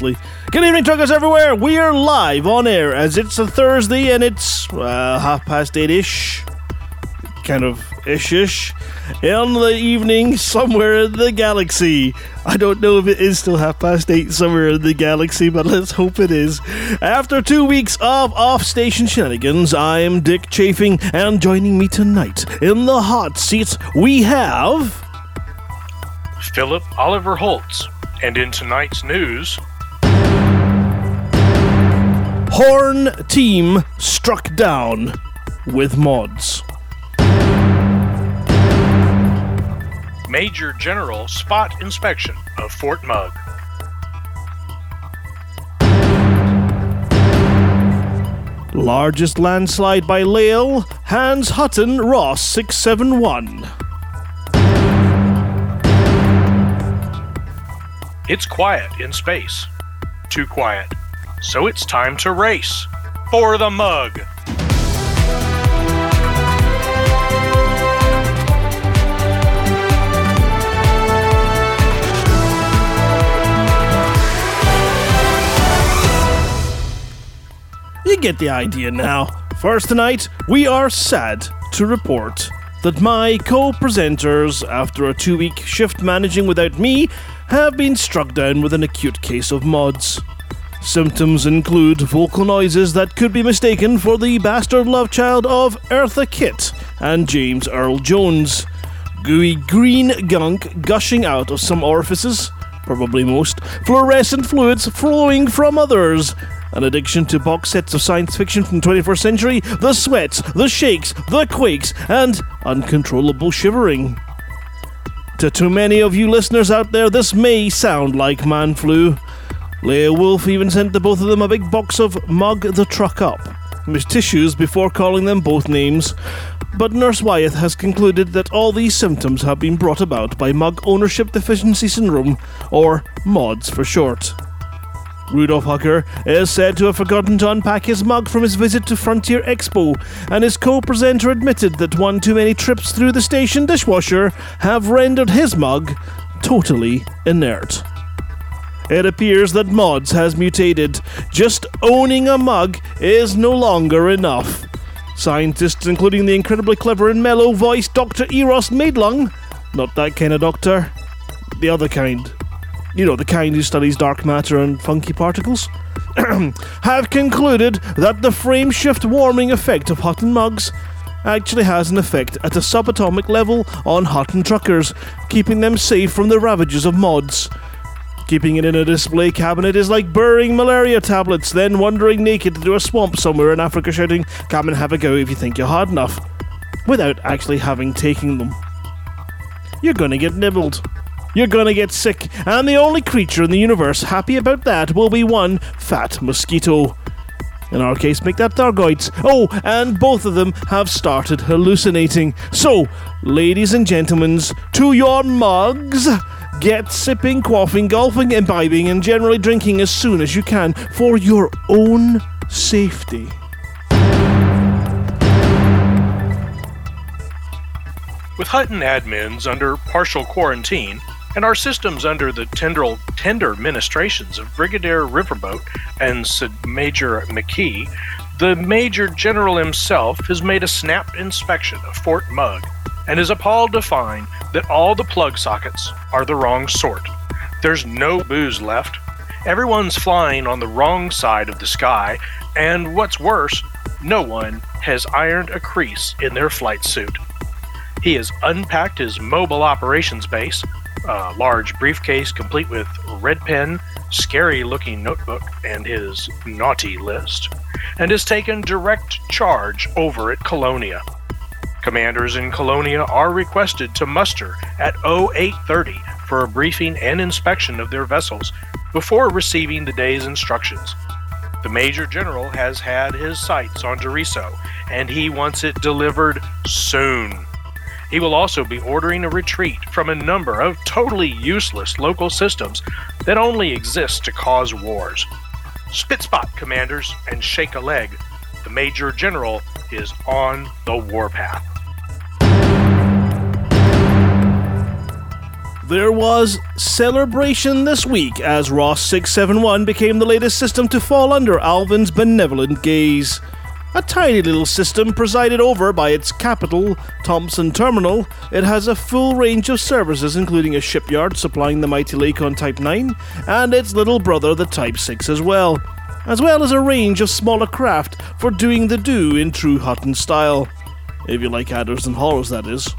mostly. Good evening, truckers everywhere. We are live on air as it's a Thursday and it's uh, half past eight ish. Kind of ish ish. In the evening, somewhere in the galaxy. I don't know if it is still half past eight somewhere in the galaxy, but let's hope it is. After two weeks of off station shenanigans, I'm Dick Chafing, and joining me tonight in the hot seats, we have. Philip Oliver Holtz. And in tonight's news, Horn Team struck down with mods. Major General spot inspection of Fort Mug. Largest landslide by Lael, Hans Hutton Ross 671. It's quiet in space. Too quiet. So it's time to race. For the mug. You get the idea now. First tonight, we are sad to report that my co presenters, after a two week shift managing without me, have been struck down with an acute case of mods. Symptoms include vocal noises that could be mistaken for the bastard love child of Eartha Kitt and James Earl Jones. Gooey green gunk gushing out of some orifices, probably most, fluorescent fluids flowing from others. An addiction to box sets of science fiction from the 21st century, the sweats, the shakes, the quakes, and uncontrollable shivering. To too many of you listeners out there, this may sound like man flu. Leah Wolf even sent the both of them a big box of Mug the Truck Up, with tissues before calling them both names. But Nurse Wyeth has concluded that all these symptoms have been brought about by Mug Ownership Deficiency Syndrome, or MODS for short. Rudolf Hucker is said to have forgotten to unpack his mug from his visit to Frontier Expo, and his co presenter admitted that one too many trips through the station dishwasher have rendered his mug totally inert. It appears that Mods has mutated. Just owning a mug is no longer enough. Scientists, including the incredibly clever and mellow voiced Dr. Eros Maidlung, not that kind of doctor, the other kind, you know, the kind who studies dark matter and funky particles, have concluded that the frame shift warming effect of hot Hutton mugs actually has an effect at a subatomic level on hot Hutton truckers, keeping them safe from the ravages of mods. Keeping it in a display cabinet is like burying malaria tablets, then wandering naked into a swamp somewhere in Africa shouting, Come and have a go if you think you're hard enough, without actually having taken them. You're gonna get nibbled. You're gonna get sick, and the only creature in the universe happy about that will be one fat mosquito. In our case, make that Thargoids. Oh, and both of them have started hallucinating. So, ladies and gentlemen, to your mugs! Get sipping, quaffing, golfing, imbibing, and generally drinking as soon as you can for your own safety. With Hutton admins under partial quarantine and our systems under the tender, tender ministrations of Brigadier Riverboat and Sid Major McKee, the Major General himself has made a snap inspection of Fort Mug and is appalled to find that all the plug sockets are the wrong sort. There's no booze left. Everyone's flying on the wrong side of the sky, and what's worse, no one has ironed a crease in their flight suit. He has unpacked his mobile operations base, a large briefcase complete with red pen, scary looking notebook, and his naughty list, and has taken direct charge over at Colonia. Commanders in Colonia are requested to muster at 0830 for a briefing and inspection of their vessels before receiving the day's instructions. The Major General has had his sights on Doriso, and he wants it delivered soon. He will also be ordering a retreat from a number of totally useless local systems that only exist to cause wars. Spit spot, commanders, and shake a leg. The Major General is on the warpath. There was celebration this week as Ross 671 became the latest system to fall under Alvin's benevolent gaze. A tiny little system presided over by its capital, Thompson Terminal, it has a full range of services, including a shipyard supplying the mighty Lakon Type 9 and its little brother, the Type 6, as well, as well as a range of smaller craft for doing the do in true Hutton style. If you like adders and Haulers, that is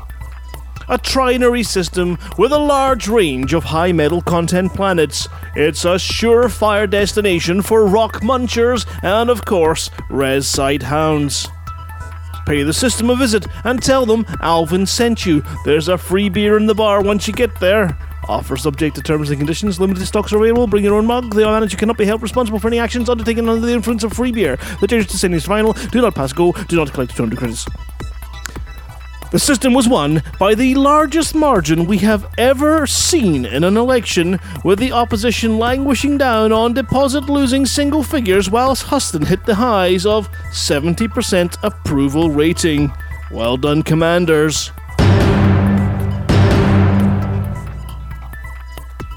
a trinary system with a large range of high metal content planets. It's a surefire destination for rock munchers and, of course, res side hounds. Pay the system a visit and tell them Alvin sent you. There's a free beer in the bar once you get there. Offer subject to terms and conditions. Limited stocks are available. Bring your own mug. The manager cannot be held responsible for any actions undertaken under the influence of free beer. The dangers to sending is final. Do not pass go. Do not collect 200 credits. The system was won by the largest margin we have ever seen in an election, with the opposition languishing down on deposit losing single figures whilst Hutton hit the highs of 70% approval rating. Well done, commanders.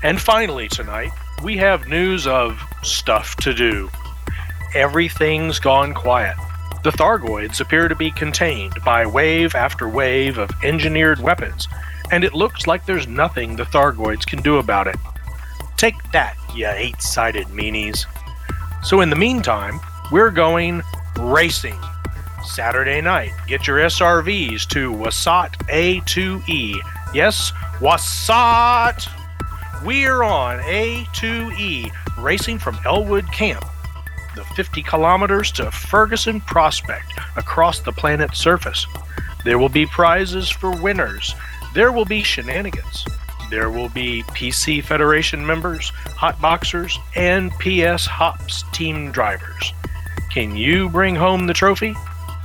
And finally, tonight, we have news of stuff to do. Everything's gone quiet. The Thargoids appear to be contained by wave after wave of engineered weapons, and it looks like there's nothing the Thargoids can do about it. Take that, you eight sided meanies. So, in the meantime, we're going racing. Saturday night, get your SRVs to Wasat A2E. Yes, Wasat! We're on A2E, racing from Elwood Camp the 50 kilometers to Ferguson Prospect across the planet's surface. There will be prizes for winners. There will be shenanigans. There will be PC Federation members, hotboxers, and PS Hops team drivers. Can you bring home the trophy?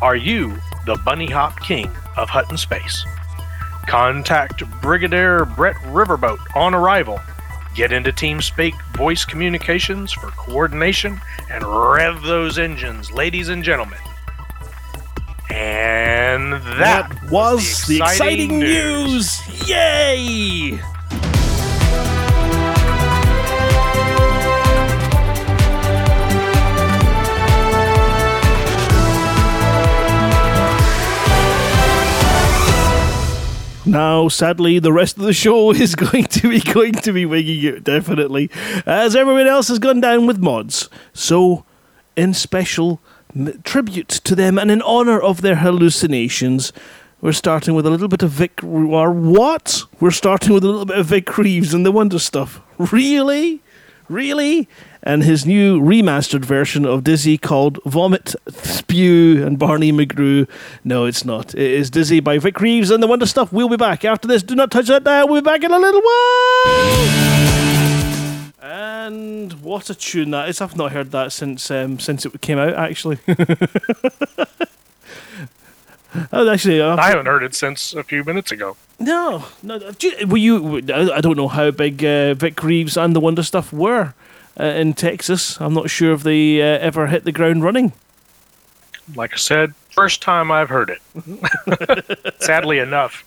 Are you the Bunny Hop King of Hutton Space? Contact Brigadier Brett Riverboat on arrival Get into TeamSpeak voice communications for coordination and rev those engines, ladies and gentlemen. And that, that was, the exciting, the exciting news. news. Yay! Now, sadly, the rest of the show is going to be going to be winging it definitely, as everyone else has gone down with mods. So, in special tribute to them and in honor of their hallucinations, we're starting with a little bit of Vic. Or what? We're starting with a little bit of Vic Reeves and the Wonder Stuff. Really? Really? And his new remastered version of Dizzy called Vomit, Spew, and Barney McGrew. No, it's not. It is Dizzy by Vic Reeves and the Wonder Stuff. We'll be back after this. Do not touch that dial. We'll be back in a little while. And what a tune that is! I've not heard that since um, since it came out. Actually. Oh, actually, uh, I haven't heard it since a few minutes ago. No, no. Were you? I don't know how big uh, Vic Reeves and the Wonder Stuff were uh, in Texas. I'm not sure if they uh, ever hit the ground running. Like I said, first time I've heard it. Sadly enough.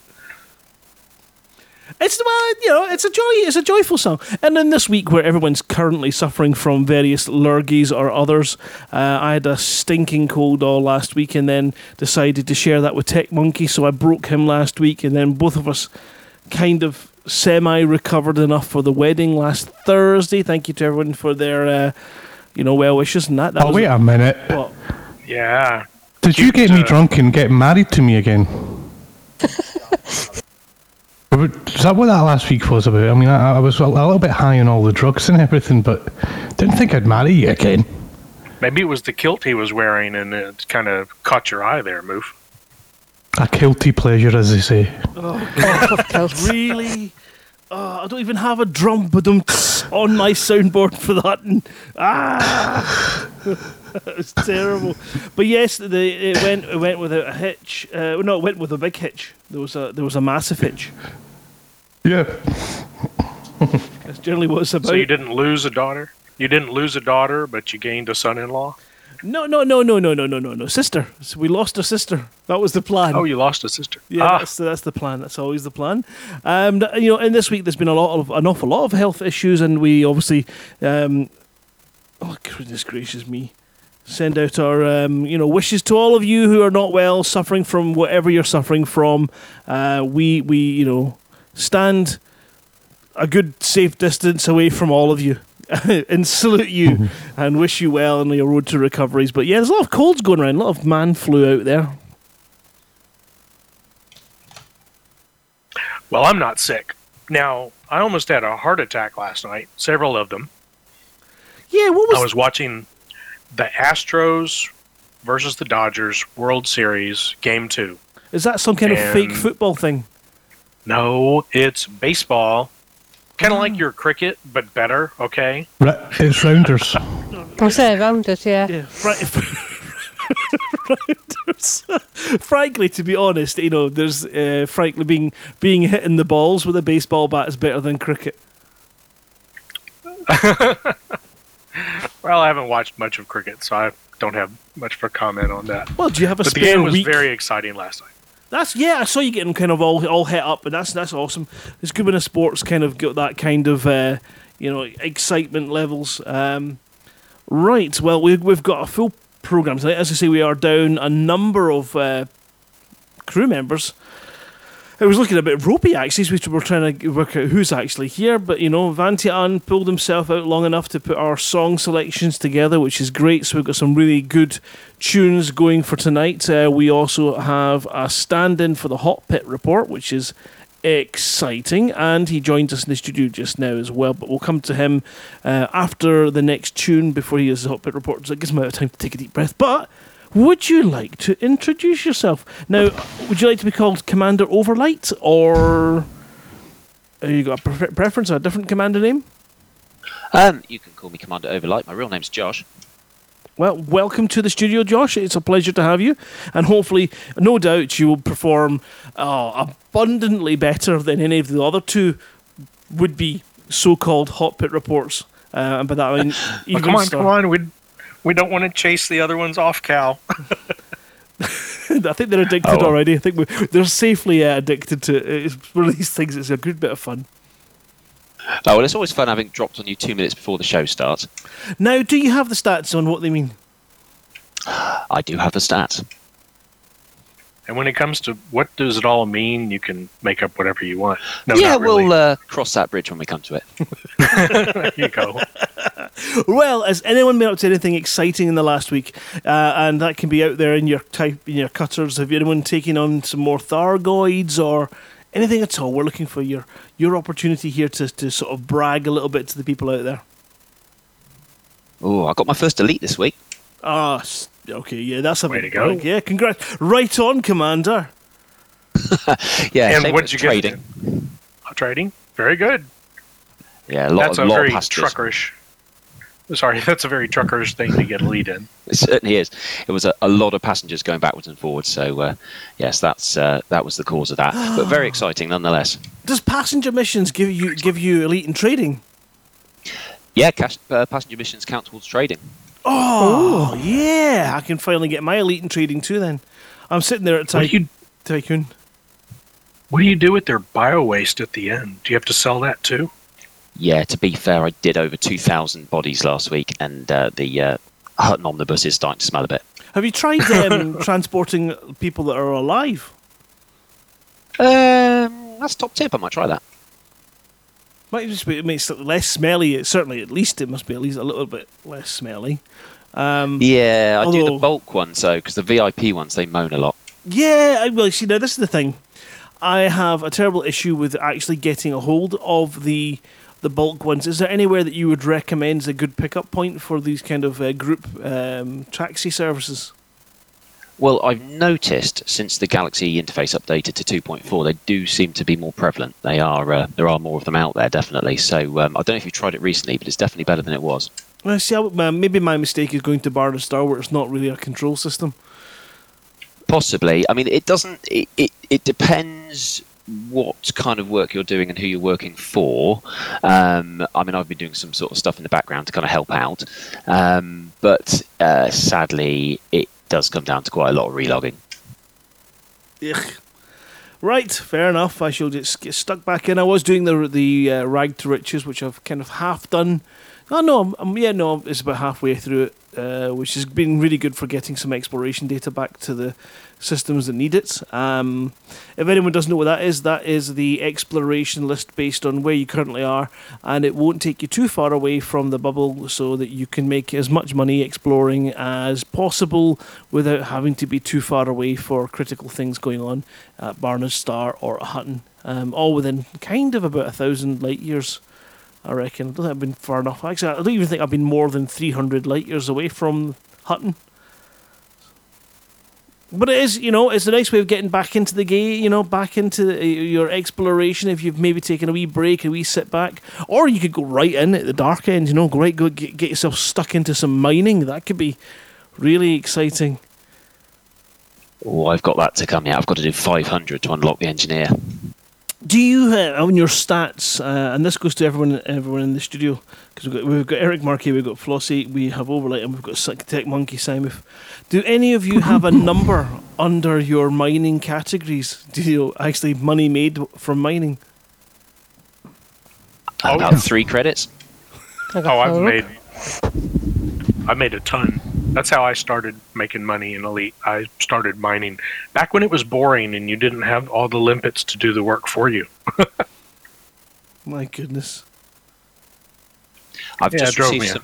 It's well, you know, it's a joy. It's a joyful song. And then this week, where everyone's currently suffering from various lurgies or others, uh, I had a stinking cold all last week, and then decided to share that with Tech Monkey. So I broke him last week, and then both of us kind of semi recovered enough for the wedding last Thursday. Thank you to everyone for their, uh, you know, well wishes and that. that oh, wait a, a minute. What? Yeah. Did you get me drunk and get married to me again? Is that what that last week was about? I mean, I, I, was a little bit high on all the drugs and everything, but didn't think I'd marry you again. Maybe it was the kilt he was wearing and it kind of caught your eye there, Moof. A guilty pleasure, as they say. Oh, God. really? Oh, I don't even have a drum badum on my soundboard for that. And, ah, it was terrible. But yes, the, it went it went without a hitch. Uh, no, it went with a big hitch. There was a there was a massive hitch. Yeah. That's generally what it's about. So you didn't lose a daughter. You didn't lose a daughter, but you gained a son-in-law. No, no, no, no, no, no, no, no, no. Sister. So we lost our sister. That was the plan. Oh, you lost a sister. Yeah, Ah, that's, that's the plan. That's always the plan. Um, you know, in this week there's been a lot of an awful lot of health issues, and we obviously, um, oh goodness gracious me, send out our um, you know wishes to all of you who are not well, suffering from whatever you're suffering from. Uh, we we you know stand a good safe distance away from all of you. and salute you and wish you well on your road to recoveries. But yeah, there's a lot of colds going around, a lot of man flu out there. well, I'm not sick. Now, I almost had a heart attack last night, several of them. Yeah, what was I was watching the Astros versus the Dodgers World Series Game 2. Is that some kind of fake football thing? No, it's baseball. Kind of like your cricket, but better, okay? Ra- It's rounders. I say around us, yeah. Yeah, fr- Rounders. frankly, to be honest, you know, there's uh, frankly being being hitting the balls with a baseball bat is better than cricket. Well, I haven't watched much of cricket, so I don't have much for comment on that. Well, do you have a But the spare game was week? very exciting last night. That's yeah. I saw you getting kind of all all het up, and that's that's awesome. It's good when a sport's kind of got that kind of uh, you know excitement levels. Um, right. Well, we've we've got a full program tonight. As I say, we are down a number of uh, crew members. It was looking a bit ropey actually. So we were trying to work out who's actually here, but you know, Vantian pulled himself out long enough to put our song selections together, which is great. So we've got some really good tunes going for tonight. Uh, we also have a stand-in for the Hot Pit report, which is exciting, and he joins us in the studio just now as well. But we'll come to him uh, after the next tune before he does the Hot Pit report, so it gives him a time to take a deep breath. But would you like to introduce yourself now? Would you like to be called Commander Overlight, or have you got a pre- preference, a different commander name? Um, you can call me Commander Overlight. My real name's Josh. Well, welcome to the studio, Josh. It's a pleasure to have you, and hopefully, no doubt, you will perform uh, abundantly better than any of the other two would-be so-called hot pit reports. Uh, and by that I mean, Oh, even come on, Star- come on. We we don't want to chase the other ones off, Cal. I think they're addicted Oh. already. I think we, they're safely uh, addicted to it. it's one of these things. It's a good bit of fun. Oh, well, it's always fun having dropped on you two minutes before the show starts. Now, do you have the stats on what they mean? I do have the stats. And when it comes to what does it all mean, you can make up whatever you want. No, yeah, really. we'll uh, cross that bridge when we come to it. there you go. Well, has anyone been up to anything exciting in the last week? Uh, and that can be out there in your type in your cutters. Have anyone taken on some more Thargoids or anything at all? We're looking for your your opportunity here to, to sort of brag a little bit to the people out there. Oh, I got my first elite this week. Ah, s- okay, yeah, that's a Way big to go. brag. Yeah, congrats. Right on, Commander. Yeah, and what it's did you trading. get? Uh, trading. Very good. Yeah, a lot, That's of, a lot very of passengers. truckerish. Sorry, that's a very truckerish thing to get a lead in. It certainly is. It was a, a lot of passengers going backwards and forwards. So uh, yes, that's uh, that was the cause of that. but very exciting nonetheless. Does passenger missions give you give you elite in trading? Yeah, cash, uh, passenger missions count towards trading. Oh, yeah! I can finally get my elite in trading too. Then I'm sitting there at What you Tycoon. What do you do with their bio waste at the end? Do you have to sell that too? Yeah, to be fair, I did over 2,000 bodies last week, and uh, the uh, Hutton omnibus is starting to smell a bit. Have you tried um, transporting people that are alive? Um, that's top tip. I might try that. Might just be, it makes it less smelly. It, certainly, at least it must be at least a little bit less smelly. Um, Yeah, I do the bulk ones though, because the VIP ones they moan a lot. Yeah, I well, see now this is the thing. I have a terrible issue with actually getting a hold of the the bulk ones. Is there anywhere that you would recommend a good pickup point for these kind of uh, group um, taxi services? Well, I've noticed since the Galaxy interface updated to 2.4, they do seem to be more prevalent. They are uh, there are more of them out there, definitely. So um, I don't know if you tried it recently, but it's definitely better than it was. Well, see, I, uh, maybe my mistake is going to Barnard's Star, where it's not really a control system. Possibly. I mean, it doesn't. It, it, it depends what kind of work you're doing and who you're working for. Um, I mean, I've been doing some sort of stuff in the background to kind of help out, um, but uh, sadly, it does come down to quite a lot of relogging. Ugh. Right, fair enough. I shall get stuck back in. I was doing the the uh, rag to riches, which I've kind of half done. Oh no, I'm, I'm- yeah, no, it's about halfway through it, uh, which has been really good for getting some exploration data back to the systems that need it. Um, if anyone doesn't know what that is, that is the exploration list based on where you currently are, and it won't take you too far away from the bubble, so that you can make as much money exploring as possible without having to be too far away for critical things going on at Barnard's Star or Hutton. Um, all within kind of about a thousand light years, I reckon. I don't think I've been far enough. Actually, I don't even think I've been more than 300 light years away from Hutton. But it is, you know, it's a nice way of getting back into the game, you know, back into uh, your exploration if you've maybe taken a wee break, a wee sit back. Or you could go right in at the dark end, you know, go right, go get, get yourself stuck into some mining. That could be really exciting. Oh, I've got that to come yet. I've got to do 500 to unlock the engineer. Do you uh, on your stats, uh, and this goes to everyone, everyone in the studio, because we've got, we've got Eric Markey, we've got Flossie, we have Overlight, and we've got Sick Tech Monkey Simon. Do any of you have a number under your mining categories? Do you actually money made from mining? Oh, About yeah. three credits. Oh, I've made I made a ton. That's how I started making money in Elite. I started mining back when it was boring and you didn't have all the limpets to do the work for you. My goodness. I've Yeah, just drove received me some.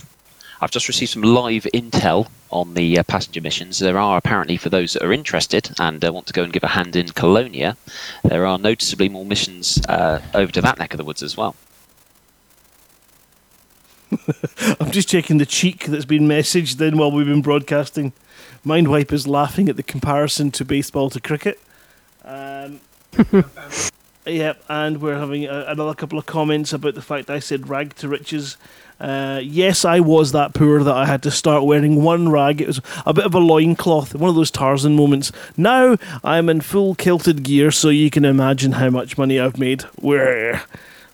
I've just received some live intel on the uh, passenger missions. There are apparently, for those that are interested and uh, want to go and give a hand in Colonia, there are noticeably more missions uh, over to that neck of the woods as well. I'm just checking the cheek that's been messaged in while we've been broadcasting. Mindwipe is laughing at the comparison to baseball to cricket. Um, yep, and we're having a, another couple of comments about the fact I said rag to riches. Uh, yes, I was that poor that I had to start wearing one rag. It was a bit of a loincloth, one of those Tarzan moments. Now I'm in full kilted gear, so you can imagine how much money I've made. We're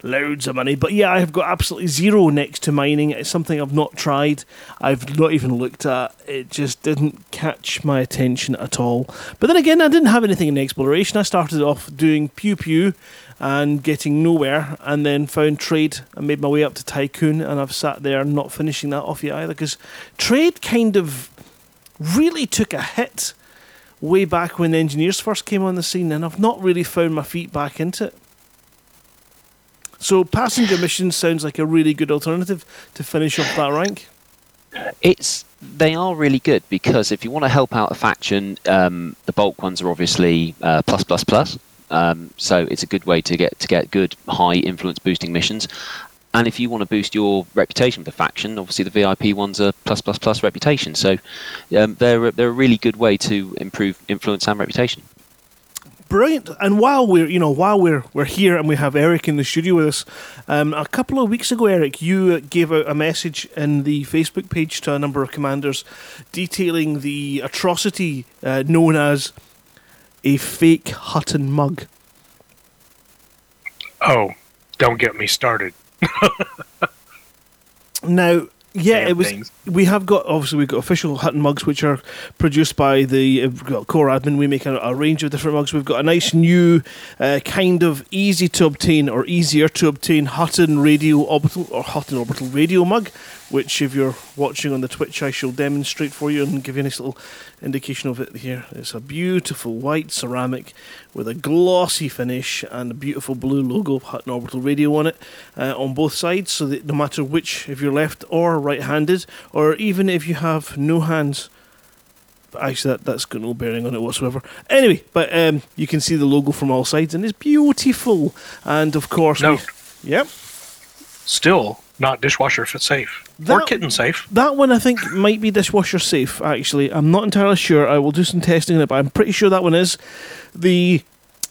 loads of money. But yeah, I've got absolutely zero next to mining. It's something I've not tried. I've not even looked at. It just didn't catch my attention at all. But then again, I didn't have anything in exploration. I started off doing pew pew and getting nowhere, and then found trade and made my way up to tycoon. And I've sat there not finishing that off yet either because trade kind of really took a hit way back when engineers first came on the scene, and I've not really found my feet back into it. So passenger missions sounds like a really good alternative to finish off that rank. It's they are really good because if you want to help out a faction, um, the bulk ones are obviously uh, plus plus plus. Um, so it's a good way to get to get good high influence boosting missions. And if you want to boost your reputation with the faction, obviously the VIP ones are plus plus plus reputation. So um, they're they're a really good way to improve influence and reputation. Brilliant. And while we're you know while we're we're here and we have Eric in the studio with us, um, a couple of weeks ago, Eric, you uh, gave out a message in the Facebook page to a number of commanders, detailing the atrocity uh, known as a fake Hutton mug. Oh, don't get me started. Now, yeah, it was. things. We have got obviously we've got official Hutton mugs which are produced by the uh, core admin. We make a, a range of different mugs. We've got a nice new uh, kind of easy to obtain or easier to obtain Hutton Radio Orbital or Hutton Orbital Radio mug, which if you're watching on the Twitch, I shall demonstrate for you and give you a nice little indication of it here. It's a beautiful white ceramic with a glossy finish and a beautiful blue logo of Hutton Orbital Radio on it uh, on both sides, so that no matter which, if you're left or right-handed, or even if you have no hands. Actually, that, that's got no bearing on it whatsoever. Anyway, but um, you can see the logo from all sides, and it's beautiful. And of course, we- Note, yep, still not dishwasher fit safe or kitten safe. That one I think might be dishwasher safe, actually. I'm not entirely sure. I will do some testing on it, but I'm pretty sure that one is. The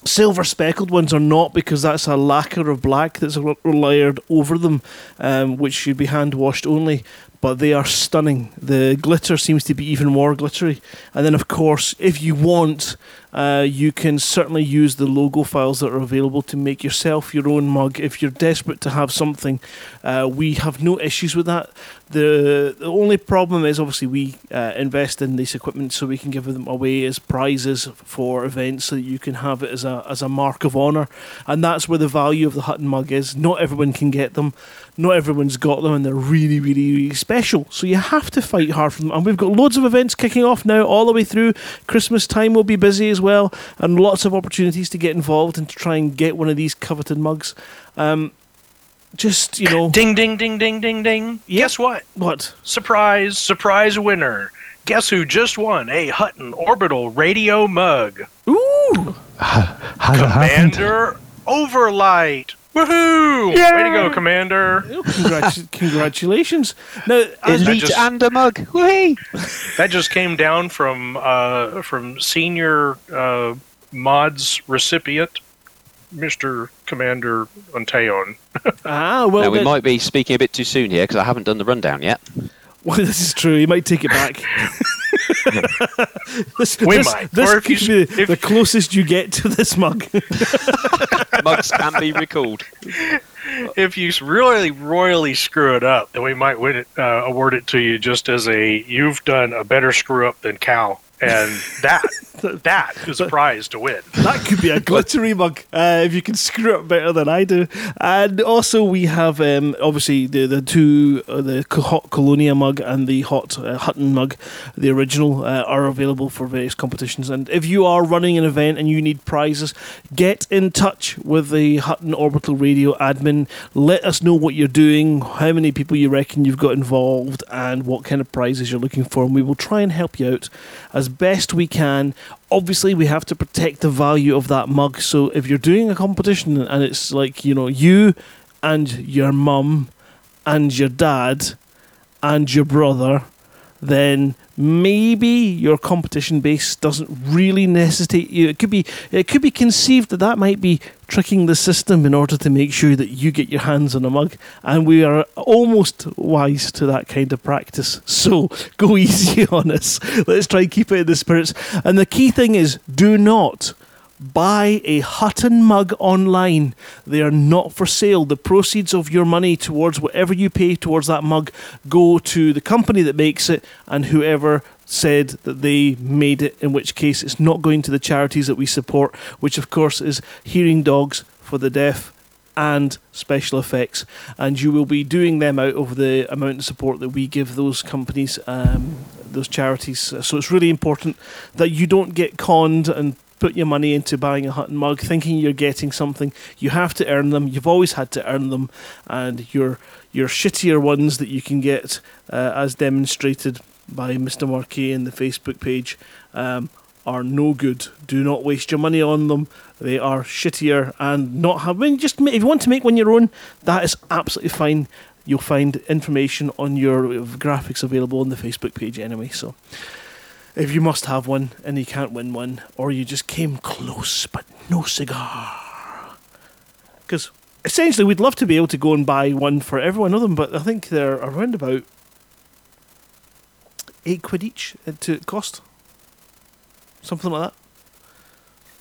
silver speckled ones are not because that's a lacquer of black that's layered over them, um, which should be hand washed only. But they are stunning. The glitter seems to be even more glittery. And then, of course, if you want uh, you can certainly use the logo files that are available to make yourself your own mug if you're desperate to have something. Uh, we have no issues with that. The, the only problem is obviously we uh, invest in this equipment so we can give them away as prizes for events so that you can have it as a as a mark of honour, and that's where the value of the Hutton mug is. Not everyone can get them, not everyone's got them, and they're really really really special. So you have to fight hard for them, and we've got loads of events kicking off now all the way through. Christmas time will be busy as well, and lots of opportunities to get involved and to try and get one of these coveted mugs. Um, just you know, Ding, ding, ding, ding, ding, ding. Yep. Guess what? what? Surprise, surprise winner. Guess who just won a Hutton Orbital Radio mug? Ooh, Has it? Commander Overlight. Woohoo! Way to go, Commander. congratu- congratulations! Now, as- Elite just- and a mug. Whee! That just came down from uh, from senior uh, mods recipient, Mr. Commander Untayon. ah, well, Now, we might be speaking a bit too soon here because I haven't done the rundown yet. Well, this is true. You might take it back. this We this, might. This Or could you- be if- the closest you get to this mug. Mugs can be recalled. If you really royally screw it up, then we might win it, uh, award it to you just as a you've done a better screw up than Cal, and that that is a prize to win. that could be a glittery mug uh, if you can screw up better than I do. And also, we have um, obviously the the two uh, the hot Colonia mug and the hot uh, Hutton mug, the original, uh, are available for various competitions. And if you are running an event and you need prizes, get in touch with the Hutton Orbital Radio admin. Let us know what you're doing, how many people you reckon you've got involved, and what kind of prizes you're looking for. And we will try and help you out as best we can. Obviously, we have to protect the value of that mug. So if you're doing a competition and it's like, you know, you and your mum and your dad and your brother, then maybe your competition base doesn't really necessitate you. It could be it could be conceived that that might be tricking the system in order to make sure that you get your hands on a mug, and we are almost wise to that kind of practice. So go easy on us. Let's try and keep it in the spirits. And the key thing is, do not buy a Hutton mug online. They are not for sale. The proceeds of your money towards whatever you pay towards that mug go to the company that makes it and whoever said that they made it, in which case it's not going to the charities that we support, which of course is Hearing Dogs for the Deaf and special effects, and you will be doing them out of the amount of support that we give those companies, um, those charities. So it's really important that you don't get conned and put your money into buying a Hutton mug thinking you're getting something. You have to earn them. You've always had to earn them, and your your shittier ones that you can get, uh, as demonstrated by Mr. Marquis in the Facebook page, um, are no good. Do not waste your money on them. They are shittier and not have. I just if you want to make one your own, that is absolutely fine. You'll find information on your graphics available on the Facebook page anyway. So, if you must have one and you can't win one, or you just came close but no cigar, because essentially we'd love to be able to go and buy one for every one of them, but I think they're around about eight quid each uh, to cost, something like that.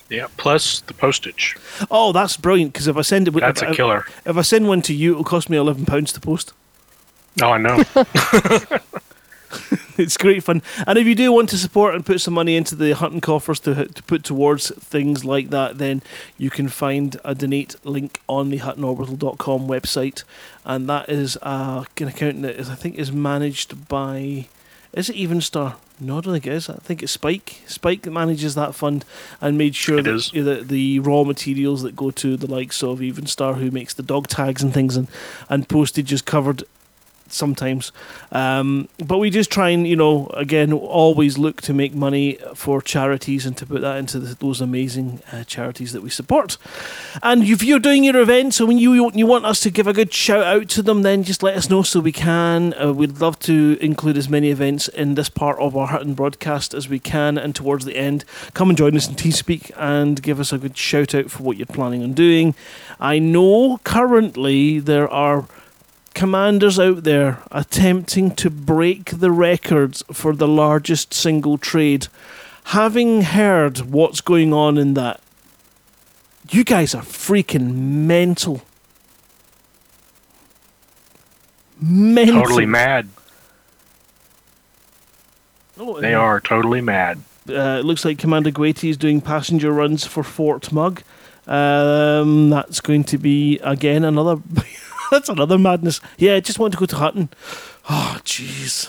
Yeah, plus the postage. Oh, that's brilliant! Because if I send it, That's if, a killer. If I send one to you, it'll cost me eleven pounds to post. Oh, I know. it's great fun. And if you do want to support and put some money into the hunting coffers to to put towards things like that, then you can find a donate link on the huttonorbital.com website, and that is uh, an account that is, I think is managed by. Is it Evenstar? No, I don't think it is. I think it's Spike. Spike that manages that fund and made sure It that is. yeah, the, the raw materials that go to the likes of Evenstar, who makes the dog tags and things, and, and postage is covered sometimes. Um, but we just try and, you know, again, always look to make money for charities and to put that into the, those amazing uh, charities that we support. And if you're doing your events and when you you want us to give a good shout out to them, then just let us know so we can. Uh, we'd love to include as many events in this part of our Hutton broadcast as we can. And towards the end, come and join us in TeamSpeak and give us a good shout out for what you're planning on doing. I know currently there are commanders out there attempting to break the records for the largest single trade. having heard what's going on in that, you guys are freaking mental. Mental. Totally mad. Oh, They are totally mad. uh, it looks like Commander Gueti is doing passenger runs for Fort Mug. Um, that's going to be again another. that's another madness. Yeah, I just want to go to Hutton. Oh, jeez.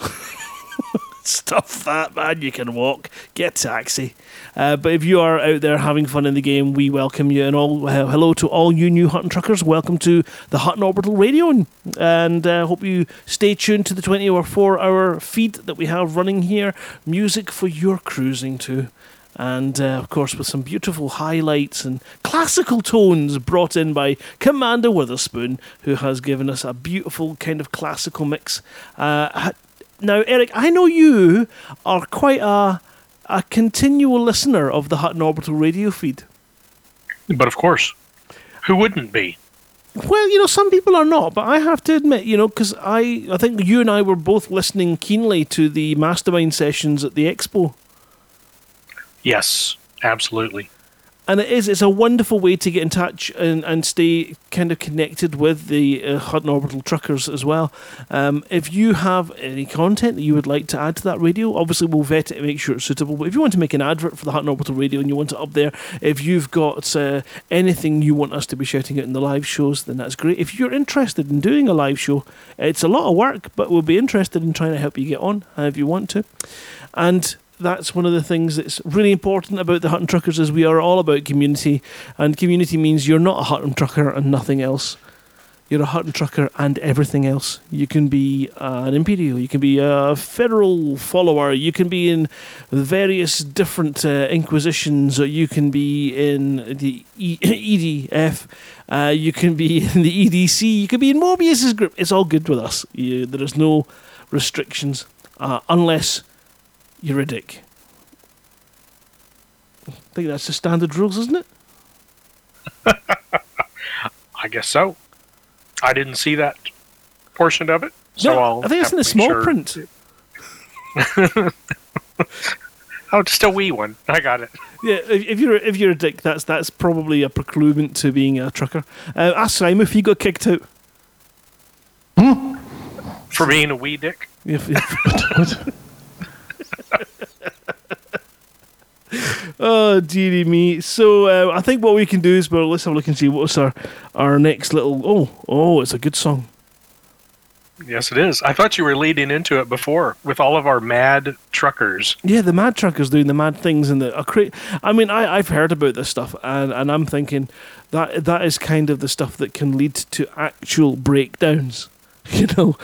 Stuff that, man. You can walk. Get taxi. Uh, but if you are out there having fun in the game, we welcome you. And all uh, hello to all you new Hutton truckers. Welcome to the Hutton Orbital Radio. And uh, hope you stay tuned to the 20 or 4 hour feed that we have running here. Music for your cruising to. And uh, of course, with some beautiful highlights and classical tones brought in by Commander Witherspoon, who has given us a beautiful kind of classical mix. Uh, now, Eric, I know you are quite a a continual listener of the Hutton Orbital radio feed. But of course, who wouldn't be? Well, you know, some people are not, but I have to admit, you know, because I, I think you and I were both listening keenly to the mastermind sessions at the expo. Yes, absolutely. and it is it's a wonderful way to get in touch and, and stay kind of connected with the uh, Hutton Orbital truckers as well. Um, if you have any content that you would like to add to that radio, obviously we'll vet it and make sure it's suitable. But if you want to make an advert for the Hutton Orbital radio and you want it up there, if you've got uh, anything you want us to be shouting out in the live shows, then that's great. If you're interested in doing a live show, it's a lot of work, but we'll be interested in trying to help you get on uh, if you want to. And that's one of the things that's really important about the Hutton Truckers is we are all about community, and community means you're not a Hutton Trucker and nothing else. You're a Hutton Trucker and everything else. You can be an Imperial, you can be a federal follower, you can be in various different uh, inquisitions, or you can be in the e- EDF, uh, you can be in the EDC, you can be in Mobius's group. It's all good with us. You, there is no restrictions uh, unless you're a dick. I think that's the standard rules, isn't it? I guess so. I didn't see that portion of it, so no, I'll. I think it's in the small make sure- print. Oh, just a wee one. I got it. Yeah, if, if you're if you're a dick, that's that's probably a preclusion to being a trucker. Uh, ask Simon if he got kicked out. For being a wee dick. If, if- oh dearie me! So uh, I think what we can do is well, let's have a look and see what's our our next little. Oh, oh, it's a good song. Yes, it is. I thought you were leading into it before with all of our mad truckers. Yeah, the mad truckers doing the mad things and the. Cra- I mean, I I've heard about this stuff, and and I'm thinking that that is kind of the stuff that can lead to actual breakdowns. You know,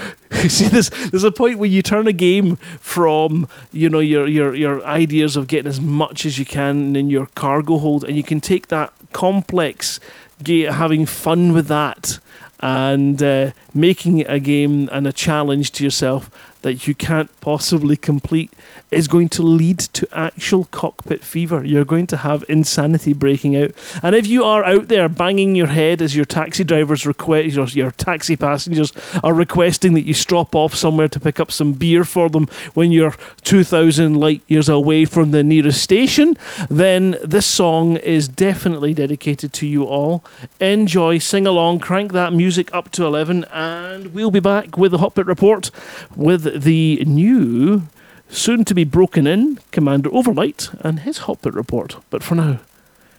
you see, there's there's a point where you turn a game from you know your your your ideas of getting as much as you can in your cargo hold, and you can take that complex, having fun with that, and uh, making it a game and a challenge to yourself that you can't possibly complete is going to lead to actual cockpit fever. You're going to have insanity breaking out. And if you are out there banging your head as your taxi drivers request, your, your taxi passengers are requesting that you stop off somewhere to pick up some beer for them when you're 2,000 light years away from the nearest station, then this song is definitely dedicated to you all. Enjoy, sing along, crank that music up to 11, and we'll be back with the Hot Pit Report with the new soon to be broken in Commander Overlight and his Hot Pit report. But for now,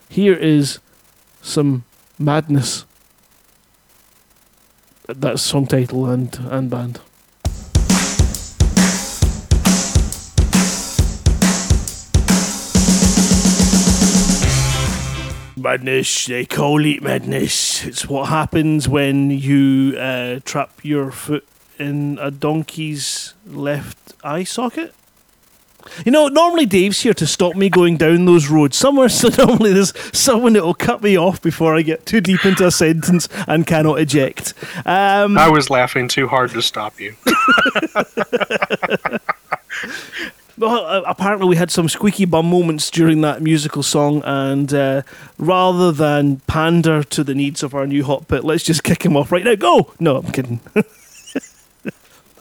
here is some madness. That's song title and, and band. Madness, they call it madness. It's what happens when you uh, trap your foot in a donkey's left eye socket. You know, normally Dave's here to stop me going down those roads. Somewhere, so normally there's someone that will cut me off before I get too deep into a sentence and cannot eject. Um, I was laughing too hard to stop you. Well, uh, apparently we had some squeaky bum moments during that musical song, and uh, rather than pander to the needs of our new hot pit, let's just kick him off right now. Go! No, I'm kidding.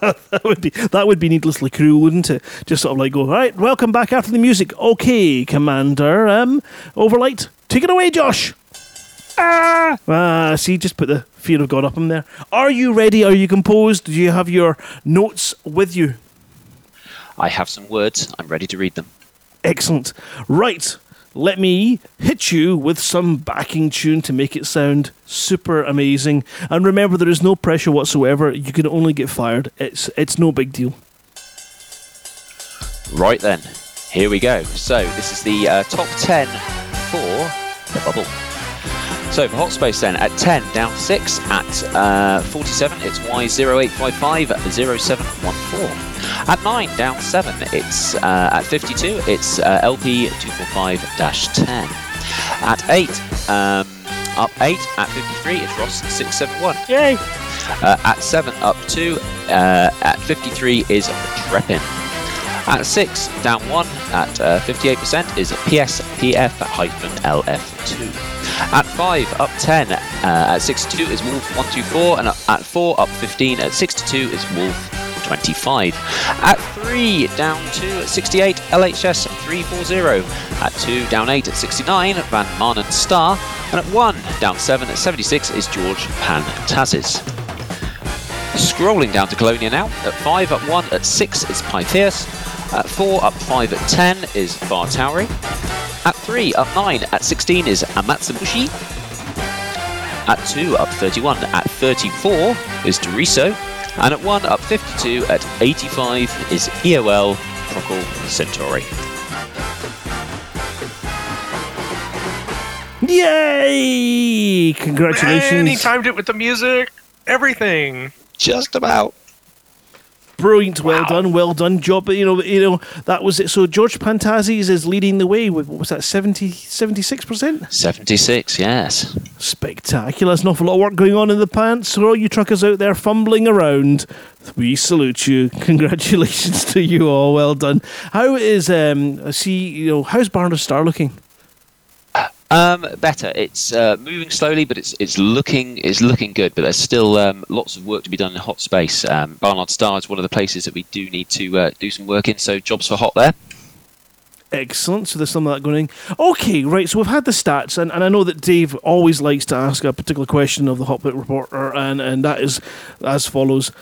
that would be that would be needlessly cruel, wouldn't it? Just sort of like go, all right, welcome back after the music. Okay, Commander. Um, Overlight, take it away, Josh. Ah, ah, see, just put the fear of God up in there. Are you ready? Are you composed? Do you have your notes with you? I have some words. I'm ready to read them. Excellent. Right. Let me hit you with some backing tune to make it sound super amazing. And remember, there is no pressure whatsoever. You can only get fired. It's it's no big deal. Right then, here we go. So this is the uh, top 10 for the bubble. So for Hot Space then, at 10, down 6. At uh, 47, it's Y08550714. At 9, down 7, it's uh, at 52, it's uh, LP245-10. At 8, um, up 8, at 53, it's Ross 671. Yay! Uh, at 7, up 2, uh, at 53 is Treppin. At 6, down 1, at uh, 58% is PSPF-LF2. At 5, up 10, uh, at 62 is Wolf 124, and at 4, up 15, at 62 is Wolf 25. At 3, down 2 at 68, LHS 340. At 2, down 8 at 69, Van Maanen Star. And at 1, down 7 at 76 is George Pan Tazes. Scrolling down to Colonia now. At 5, up 1 at 6 is Pythias. At 4, up 5 at 10 is Vartauri. At 3, up 9 at 16 is Amatsubushi. At 2, up 31 at 34 is Deriso. And at 1, up 52 at 85 is EOL Procol Centauri. Yay! Congratulations. And he timed it with the music, everything. Just about. Brilliant, well Wow. done, well done job. You know, you know that was it. So George Pantazis is leading the way with what was that 76 percent? 76, yes. Spectacular! There's an awful lot of work going on in the pants. So all you truckers out there fumbling around, we salute you. Congratulations to you all. Well done. How is um? I see. You know, how's Barnard Star looking? Um, better. It's uh, moving slowly, but it's it's looking it's looking good. But there's still um, lots of work to be done in hot space. Um, Barnard Star is one of the places that we do need to uh, do some work in. So jobs for hot there. Excellent. So there's some of that going in. Okay, right. So we've had the stats, and, and I know that Dave always likes to ask a particular question of the Hot Pit Reporter, and, and that is as follows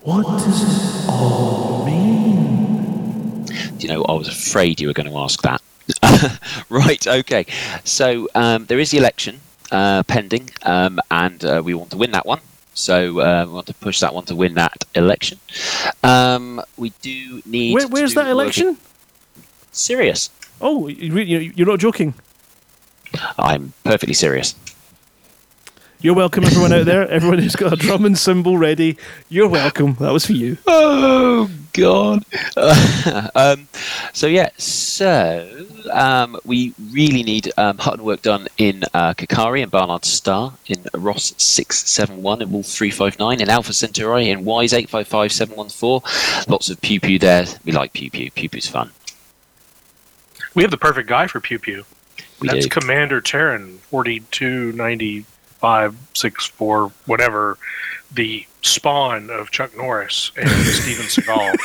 What does it all mean? You know, I was afraid you were going to ask that. right. Okay. So um, there is the election uh, pending, um, and uh, we want to win that one. So uh, we want to push that one to win that election. Um, we do need. Where, where's do that election? working- Serious. Oh, you re- you- you're not joking. I'm perfectly serious. You're welcome, everyone out there. Everyone who's got a drum and cymbal ready, you're welcome. That was for you. Oh God. um, so yeah, so um, we really need um, Hutton work done in uh, Kakari and Barnard Star, in Ross six seven one, in Wolf three five nine, in Alpha Centauri, in Wise eight five five seven one four. Lots of pew pew there. We like pew pew. Pew pew's fun. We have the perfect guy for Pew Pew. We That's do. Commander Terran, 429564, whatever, the spawn of Chuck Norris and Steven Seagal.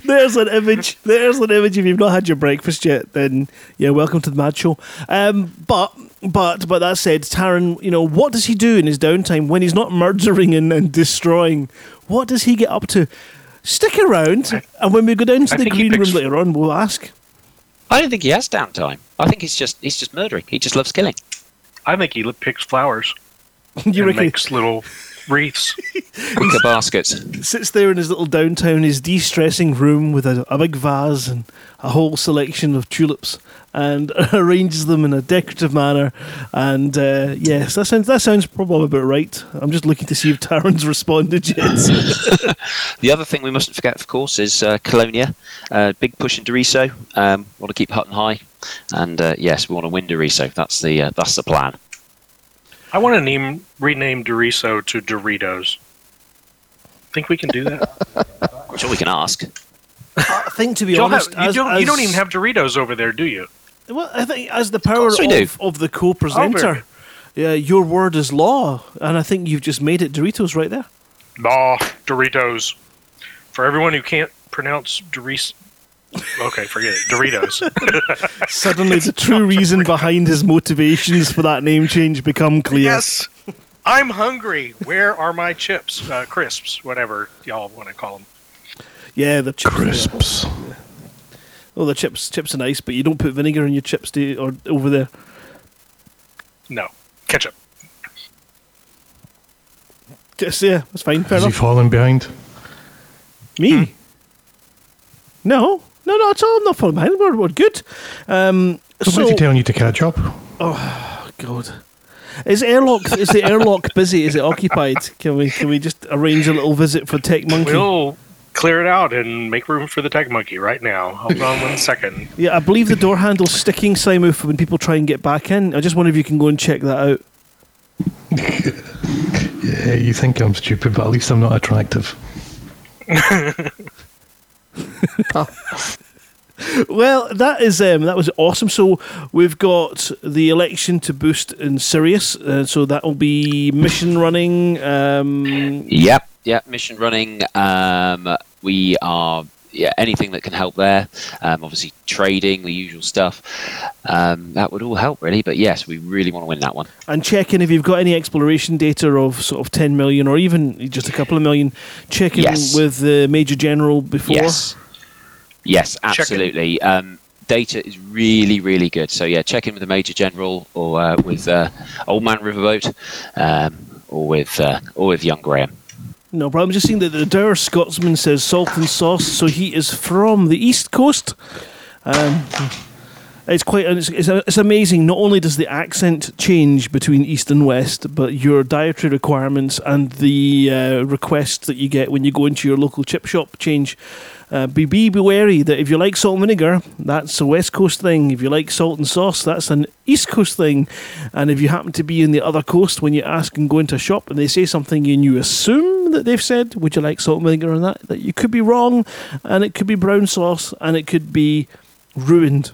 There's an image. There's an image. If you've not had your breakfast yet, then yeah, welcome to the Mad Show. Um, but but but that said, Taran, you know what does he do in his downtime when he's not murdering and, and destroying? What does he get up to? Stick around, and when we go down to I the think green room later on, we'll ask. I don't think he has downtime. I think he's just he's just murdering. He just loves killing. I think he picks flowers You and reckon makes little wreaths. Wicker baskets. he sits there in his little downtown, his de-stressing room with a, a big vase and a whole selection of tulips, and arranges them in a decorative manner. And uh, yes, that sounds that sounds probably about right. I'm just looking to see if Taran's responded yet. The other thing we mustn't forget, of course, is uh, Colonia. Uh, big push in Deriso. Um, want to keep Hutton high, and uh, yes, we want to win Deriso. That's the uh, that's the plan. I want to name rename Deriso to Doritos. Think we can do that? I'm sure we can ask. I think to be you, don't honest, have, you, as- don't, you don't even have Doritos over there, do you? Well, I think as the power course we do. of, of the co-presenter, yeah, your word is law, and I think you've just made it Doritos right there. Nah, Doritos. For everyone who can't pronounce Doritos. Okay, forget it. Doritos. Suddenly, the true reason behind his motivations for that name change become clear. yes. I'm hungry. Where are my chips? Uh, crisps, whatever y'all want to call them. Yeah, the chips. Crisps. Oh, the chips. Chips are nice, but you don't put vinegar in your chips, do you? Or over there. No. Ketchup. Just yeah, that's fine. Fair Is he enough. falling behind? Me? No, no, not at all. I'm not falling behind. We're, we're good. Um, So, so, when's he telling you to catch up? Oh God, is airlock is the airlock busy? Is it occupied? Can we can we just arrange a little visit for Tech Monkey? We'll clear it out and make room for the tech monkey right now. Hold on one second. Yeah, I believe the door handle's sticking, Simon, for when people try and get back in. I just wonder if you can go and check that out. Yeah, you think I'm stupid, but at least I'm not attractive. Well, that is um, that was awesome. So we've got the election to boost in Sirius, uh, so that will be mission running. Um, Yep, yep. Mission running. Um, we are yeah anything that can help there. Um, obviously trading, the usual stuff. Um, that would all help really. But yes, we really want to win that one. and checking if you've got any exploration data of sort of 10 million or even just a couple of million. Checking Yes. with the Major General before. Yes. Yes, absolutely. Um, data is really, really good. So yeah, check in with the Major General or uh, with uh, Old Man Riverboat, um, or with uh, or with Young Graham. No problem. Just seeing that the dour Scotsman says salt and sauce, so he is from the East Coast. Um, it's quite it's, it's, it's amazing. Not only does the accent change between East and West, but your dietary requirements and the uh, requests that you get when you go into your local chip shop change. Uh, be, be be wary that if you like salt and vinegar, that's a West Coast thing. If you like salt and sauce, that's an East Coast thing. And if you happen to be in the other coast when you ask and go into a shop and they say something and you assume that they've said, Would you like salt and vinegar on that? That you could be wrong, and it could be brown sauce, and it could be ruined.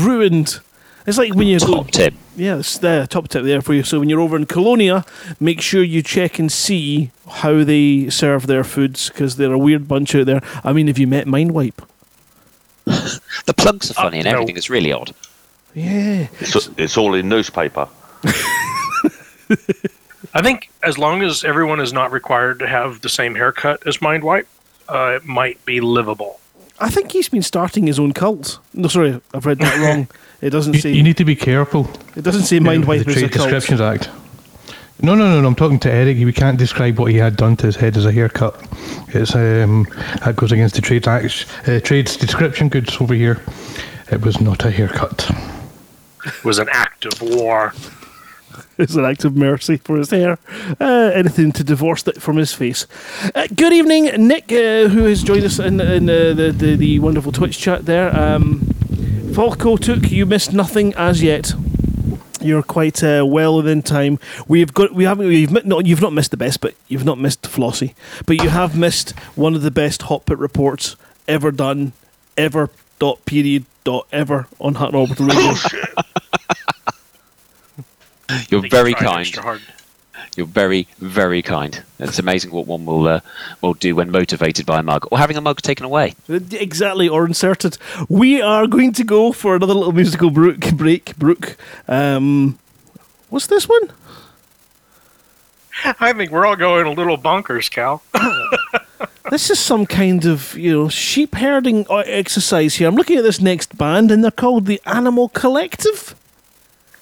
Ruined. It's like when you go. Top tip. Yeah, it's the top tip there for you. So when you're over in Colonia, make sure you check and see how they serve their foods because they're a weird bunch out there. I mean, have you met Mindwipe? The plugs are funny and no. everything. It's really odd. Yeah. It's, it's all in newspaper. I think as long as everyone is not required to have the same haircut as Mindwipe, uh, it might be livable. I think he's been starting his own cult. No, sorry, I've read that wrong. It doesn't You, say. you need to be careful. it doesn't say with Mindwipe the is a Trade cult. Descriptions Act. No, no, no, no. I'm talking to Eric. We can't describe what he had done to his head as a haircut. It's um, that goes against the Trade Act. Uh, Trade's description goods over here. It was not a haircut. It was an act of war. It's an act of mercy for his hair. Uh, anything to divorce it from his face. Uh, good evening, Nick, uh, who has joined us in, in uh, the, the the wonderful Twitch chat there. Um, Falco took you missed nothing as yet. You're quite uh, well within time. We've got we haven't we've mi- no, you've not missed the best, but you've not missed Flossie, but you have missed one of the best hot pit reports ever done, ever dot period dot ever on Hot Orbital Radio. You're I very you kind. You're very, very kind. It's amazing what one will uh, will do when motivated by a mug or having a mug taken away. Exactly, or inserted. We are going to go for another little musical brook, break. Brooke, um, what's this one? I think we're all going a little bonkers, Cal. This is some kind of you know sheep herding uh, exercise here. I'm looking at this next band, and they're called the Animal Collective,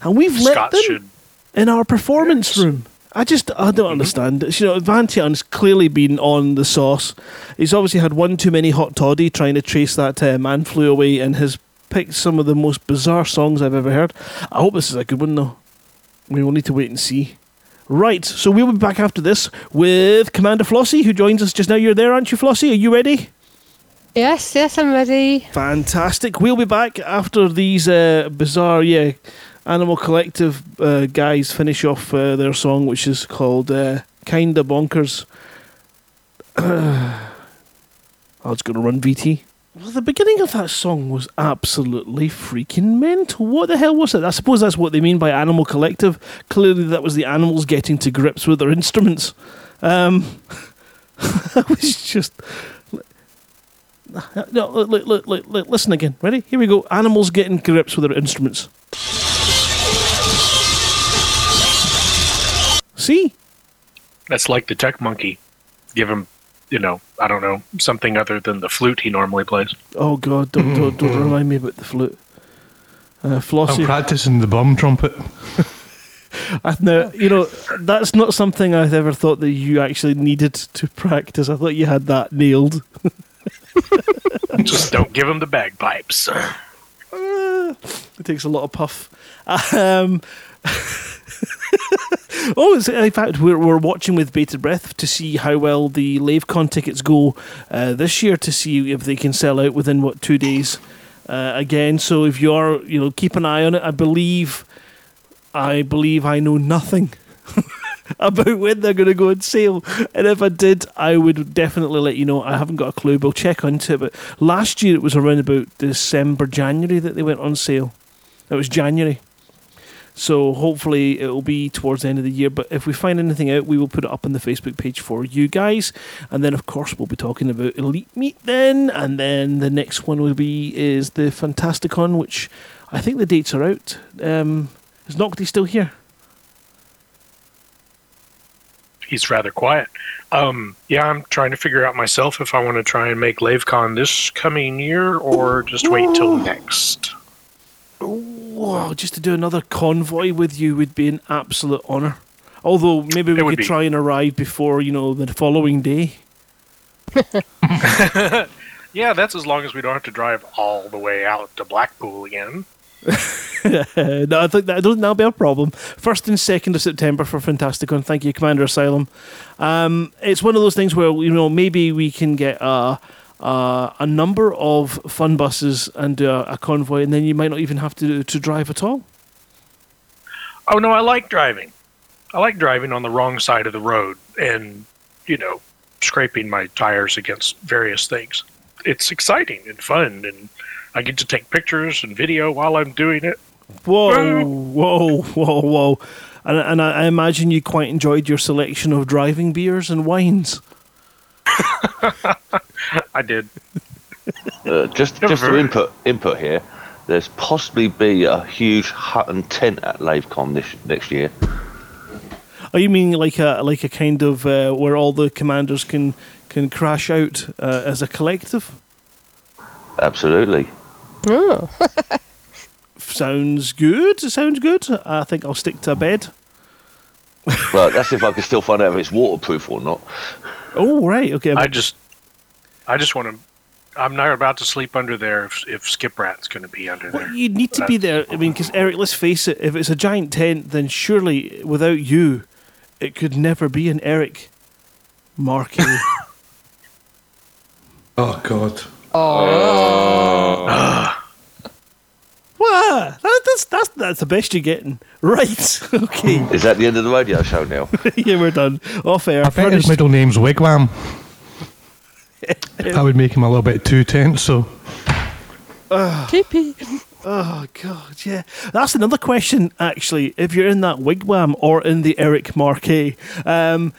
and we've let them should. In our performance Yes. room. I just I don't understand. It's, You know, Vantion's clearly been on the sauce. He's obviously had one too many hot toddy trying to trace that uh, man flew away, and has picked some of the most bizarre songs I've ever heard. I hope this is a good one though. We will need to wait and see. Right, so we'll be back after this with Commander Flossie, who joins us just now. You're there, aren't you, Flossie? Are you ready? Yes, yes, I'm ready. Fantastic. We'll be back after these uh, bizarre, yeah, Animal Collective uh, guys finish off uh, their song, which is called uh, Kinda Bonkers. I was going to run VT. Well, the beginning of that song was absolutely freaking mental. What the hell was it? I suppose that's what they mean by Animal Collective. Clearly, that was the animals getting to grips with their instruments. Um, I was just. No, look, look, look, look, listen again. Ready? Here we go. Animals getting grips with their instruments. See? That's like the tech monkey. Give him, you know, I don't know, something other than the flute he normally plays. Oh God! Don't don't, don't remind me about the flute. Uh, I'm practicing the bum trumpet. I, now, you know, that's not something I've ever thought that you actually needed to practice. I thought you had that nailed. Just don't give him the bagpipes. Uh, it takes a lot of puff. Um, oh, in fact, we're, we're watching with bated breath to see how well the LaveCon tickets go uh, this year to see if they can sell out within, what, two days uh, again. So if you are, you know, keep an eye on it. I believe, I believe I know nothing. about when they're going to go on sale. And if I did, I would definitely let you know. I haven't got a clue, I'll check into it. But last year it was around about December, January that they went on sale. It was January. So hopefully it will be towards the end of the year. But if we find anything out, we will put it up on the Facebook page for you guys. And then of course we'll be talking about Elite Meet then. And then the next one will be is the Fantasticon, which I think the dates are out. Um, is Nocti still here? He's rather quiet. Um, yeah, I'm trying to figure out myself if I want to try and make LaveCon this coming year or just wait till next. Whoa, just to do another convoy with you would be an absolute honour. Although maybe we could be. try and arrive before, you know, the following day. Yeah, that's as long as we don't have to drive all the way out to Blackpool again. no, I think that that'll be a problem. First and second of September for Fantasticon. Thank you, Commander Asylum. Um, it's one of those things where you know maybe we can get a a, a number of fun buses and a, a convoy, and then you might not even have to to drive at all. Oh no, I like driving. I like driving on the wrong side of the road and, you know, scraping my tires against various things. It's exciting and fun and I get to take pictures and video while I'm doing it. Whoa, whoa, whoa, whoa! And, and I, I imagine you quite enjoyed your selection of driving beers and wines. I did. Uh, just Yeah, just to input input here, there's possibly be a huge hut and tent at LaveCon this next year. Are you meaning like a like a kind of uh, where all the commanders can can crash out uh, as a collective? Absolutely. Oh, Sounds good. Sounds good. I think I'll stick to bed. Well, that's if I can still find out if it's waterproof or not. Oh right, okay. I just I just want to I'm not about to sleep under there if, if Skip Rat's going to be under Well, there. you need to be there. I mean, because Eric, let's face it. If it's a giant tent, then surely without you, it could never be an Eric Markey. Oh God. Ah. What? That, that's that's that's the best you're getting. Right. Okay. Is that the end of the radio show now? yeah, we're done. Off air. I bet his middle name's Wigwam. that would make him a little bit too tense, so. Tippy. Oh God, yeah. That's another question. Actually, if you're in that wigwam or in the Eric Marquet, um,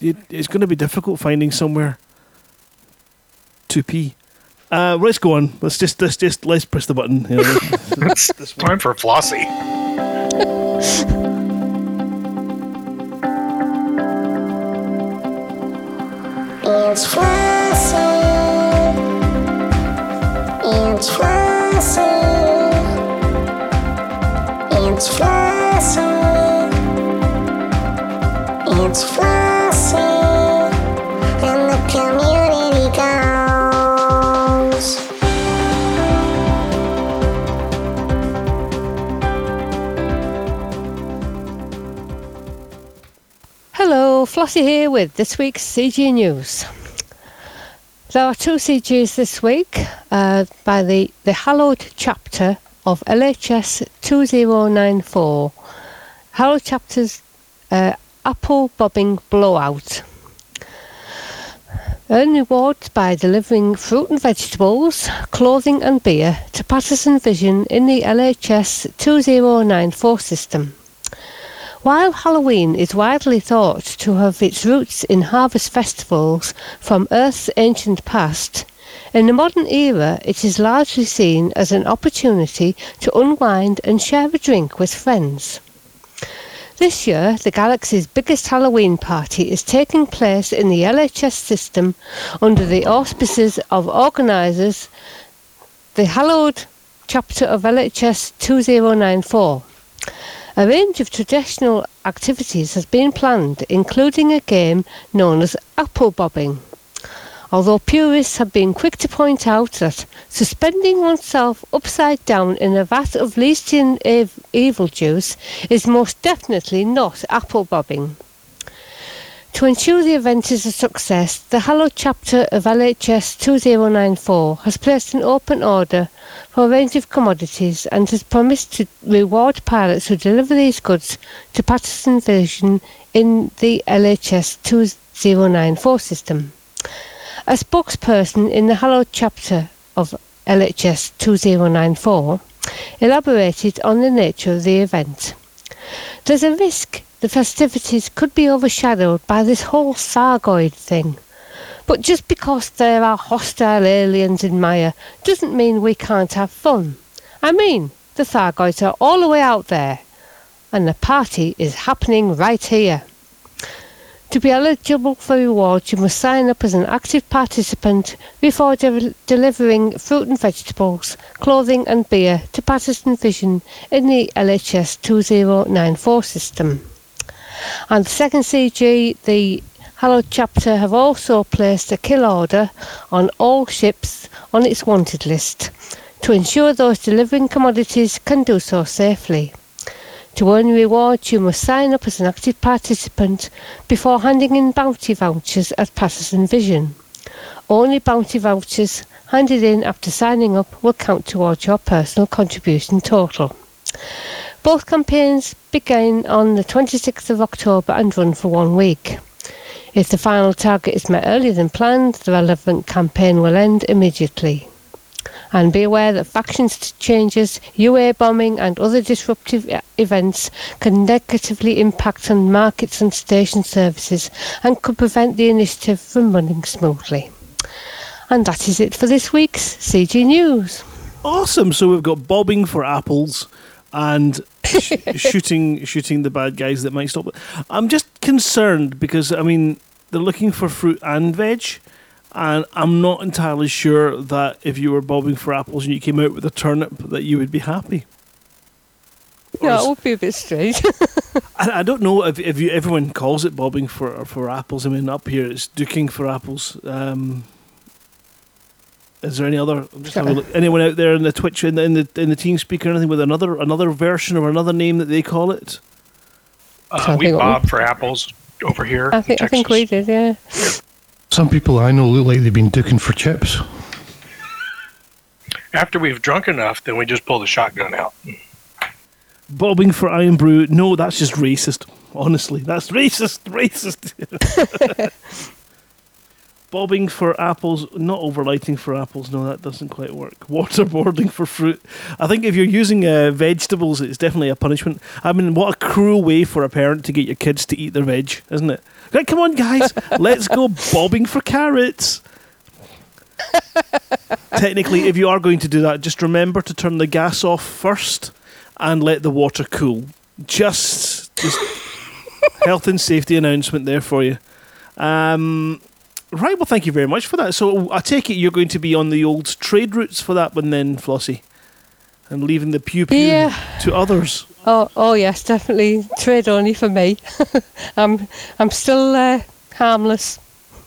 it, it's going to be difficult finding somewhere to pee. Uh, let's go on. Let's just let's just let's press the button. You know, this one. Time for Flossie. It's Flossie. It's Flossie. It's Flossie. It's Flossie. Flossie here with this week's CG News. There are two CGs this week uh, by the, the hallowed chapter of LHS 2094. Hallowed chapter's uh, Apple Bobbing Blowout. Earn rewards by delivering fruit and vegetables, clothing and beer to Patterson Vision in the LHS 2094 system. While Halloween is widely thought to have its roots in harvest festivals from Earth's ancient past, in the modern era it is largely seen as an opportunity to unwind and share a drink with friends. This year, the Galaxy's biggest Halloween party is taking place in the LHS system under the auspices of organisers, the hallowed chapter of LHS 2094. A range of traditional activities has been planned, including a game known as apple bobbing. Although purists have been quick to point out that suspending oneself upside down in a vat of Leestian ev- evil juice is most definitely not apple bobbing. To ensure the event is a success, the Hallowed chapter of LHS 2094 has placed an open order for a range of commodities and has promised to reward pilots who deliver these goods to Patterson Vision in the LHS 2094 system. A spokesperson in the Hallowed chapter of LHS 2094 elaborated on the nature of the event. There's a risk the festivities could be overshadowed by this whole Thargoid thing. But just because there are hostile aliens in Maia doesn't mean we can't have fun. I mean, the Thargoids are all the way out there, and the party is happening right here. To be eligible for rewards, you must sign up as an active participant before de- delivering fruit and vegetables, clothing and beer to Patterson Vision in the LHS 2094 system. And the second CG, the Hallowed chapter have also placed a kill order on all ships on its wanted list to ensure those delivering commodities can do so safely. To earn rewards, you must sign up as an active participant before handing in bounty vouchers at Patterson Vision. Only bounty vouchers handed in after signing up will count towards your personal contribution total. Both campaigns begin on the 26th of October and run for one week. If the final target is met earlier than planned, the relevant campaign will end immediately. And be aware that factions changes, UA bombing, and other disruptive events can negatively impact on markets and station services and could prevent the initiative from running smoothly. And that is it for this week's CG News. Awesome. So we've got bobbing for apples and sh- shooting shooting the bad guys that might stop it. I'm just concerned because I mean they're looking for fruit and veg, and I'm not entirely sure that if you were bobbing for apples and you came out with a turnip that you would be happy. Yeah, it would be a bit strange. I, I don't know if, if you everyone calls it bobbing for for apples. I mean, up here it's duking for apples. Um, is there any other? I'm just having a look. Anyone out there in the Twitch in the in the in the team speak or anything with another another version or another name that they call it? Uh, Can't we think what we- bob for apples over here. I in think I think we Texas. did, yeah. Some people I know look like they've been duking for chips. After we've drunk enough, then we just pull the shotgun out. Bobbing for Irn-Bru. No, that's just racist. Honestly, that's racist. Racist. Bobbing for apples, not overlighting for apples. No, that doesn't quite work. Waterboarding for fruit. I think if you're using uh, vegetables, it's definitely a punishment. I mean, what a cruel way for a parent to get your kids to eat their veg, isn't it? Right, come on, guys, let's go bobbing for carrots. Technically, if you are going to do that, just remember to turn the gas off first and let the water cool. Just, just health and safety announcement there for you. Um, right, well, thank you very much for that. So I take it you're going to be on the old trade routes for that one then, Flossie, and leaving the pew pew Yeah. to others. Oh, oh yes, definitely trade only for me. I'm, I'm still uh, harmless.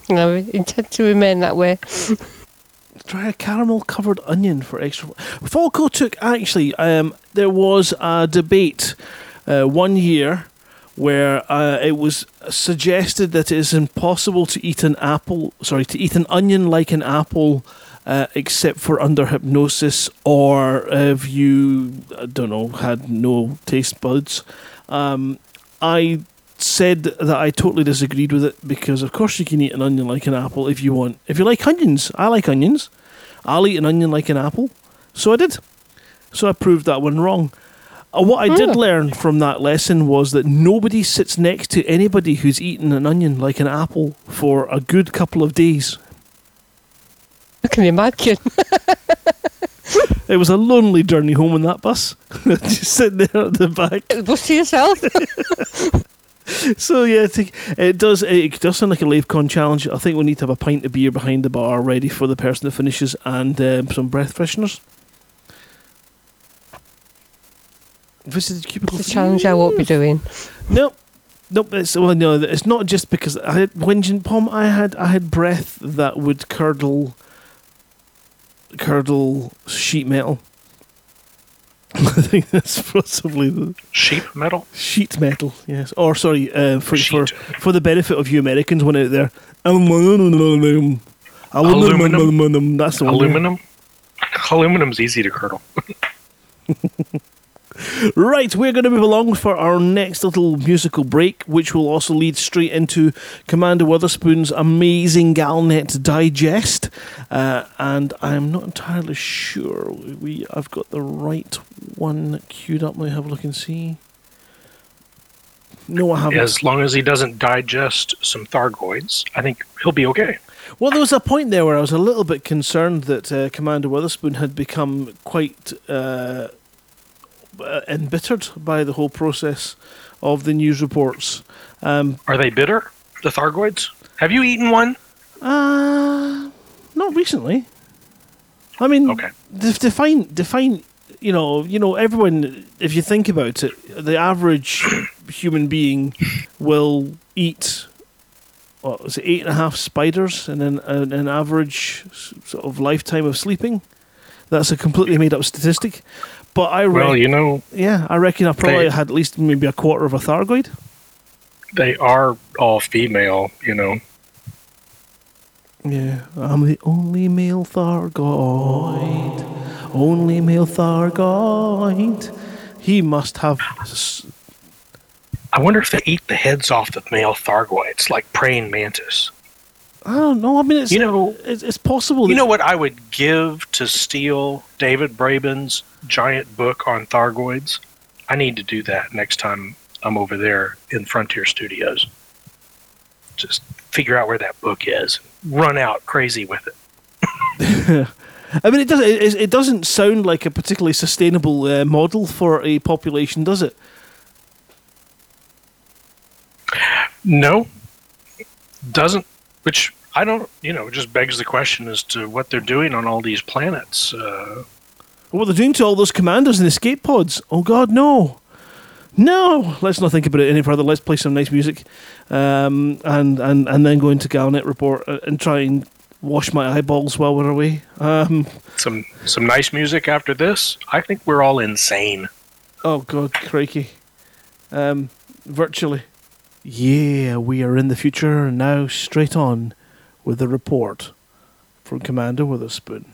You know, intend to remain that way. Try a caramel covered onion for extra. Falco took actually. Um, there was a debate uh, one year where uh, it was suggested that it is impossible to eat an apple. Sorry, to eat an onion like an apple. Uh, except for under hypnosis, or if you, I don't know, had no taste buds. Um, I said that I totally disagreed with it because, of course, you can eat an onion like an apple if you want. If you like onions, I like onions. I'll eat an onion like an apple. So I did. So I proved that one wrong. Uh, what I did learn from that lesson was that nobody sits next to anybody who's eaten an onion like an apple for a good couple of days. I can imagine. It was a lonely journey home in that bus. Just sitting there at the back. Bust to yourself. So yeah, it does. It does sound like a LaveCon challenge. I think we need to have a pint of beer behind the bar ready for the person that finishes, and um, some breath fresheners. Visited cubicle. It's a challenge I won't be doing. Nope. Nope. It's well, no. It's not just because I had whinging pom. I had I had breath that would curdle, curdle sheet metal. I think that's possibly the sheet metal? sheet metal. Yes. Or sorry, uh, for for Sheet. for the benefit of you Americans, one out there. Aluminum. Aluminum? Aluminum. That's the one. Aluminum? Aluminum's easy to curdle. Right, we're going to move along for our next little musical break, which will also lead straight into Commander Witherspoon's amazing Galnet digest. Uh, and I'm not entirely sure we I've got the right one queued up. Let me have a look and see. No, I haven't. As long as he doesn't digest some Thargoids, I think he'll be okay. Well, there was a point there where I was a little bit concerned that uh, Commander Witherspoon had become quite uh, uh, embittered by the whole process of the news reports. Um, Are they bitter, the Thargoids? Have you eaten one? uh, not recently. I mean, Okay. def- define define. You know, you know, everyone. If you think about it, the average human being will eat. What was it? Eight and a half spiders in an, an, an average sort of lifetime of sleeping. That's a completely made up statistic. But I Well, you know, yeah, I reckon I probably They- had at least maybe a quarter of a Thargoid. they are all female, you know. Yeah, I'm the only male Thargoid. Only male Thargoid. He must have. s- I wonder if they eat the heads off the male Thargoids, like praying mantis. I don't know. I mean, it's You know, it's, it's possible. You know what I would give to steal David Braben's giant book on Thargoids? I need to do that next time I'm over there in Frontier Studios. Just figure out where that book is. Run out crazy with it. I mean, it doesn't. It, it doesn't sound like a particularly sustainable uh, model for a population, does it? No, doesn't. Which I don't. You know, just begs the question as to what they're doing on all these planets. Uh, What they're doing to all those commanders in the escape pods? Oh God, no, no! Let's not think about it any further. Let's play some nice music, um, and and and then go into Galnet report uh, and try and wash my eyeballs while we're away. Um, some some nice music after this. I think we're all insane. oh God, crikey! Um, virtually. Yeah, we are in the future now. Straight on with the report from Commander Witherspoon.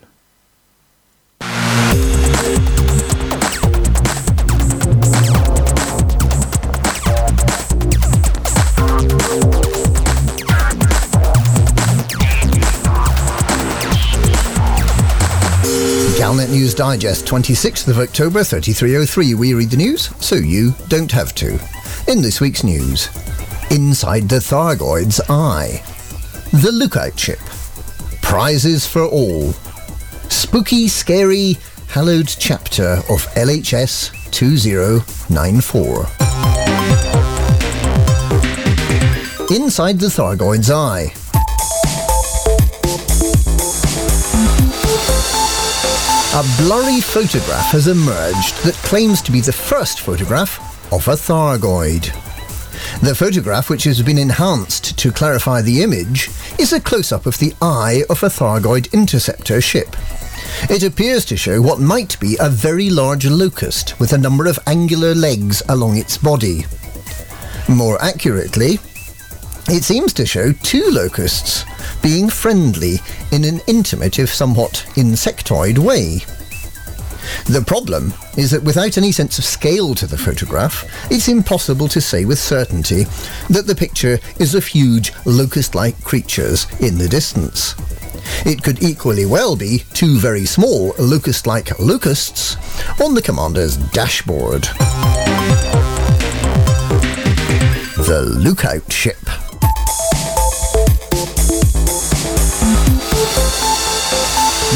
Galnet News Digest, 26th of October 3303. We read the news so you don't have to. In this week's news, Inside the Thargoid's Eye, The Lookout Chip, Prizes for All, Spooky, Scary, Hallowed Chapter of LHS 2094. Inside the Thargoid's Eye. A blurry photograph has emerged that claims to be the first photograph of a Thargoid. The photograph, which has been enhanced to clarify the image, is a close up of the eye of a Thargoid interceptor ship. It appears to show what might be a very large locust with a number of angular legs along its body. More accurately, it seems to show two locusts being friendly in an intimate, if somewhat insectoid way. The problem is that without any sense of scale to the photograph, it's impossible to say with certainty that the picture is of huge locust-like creatures in the distance. It could equally well be two very small locust-like locusts on the commander's dashboard. The lookout ship.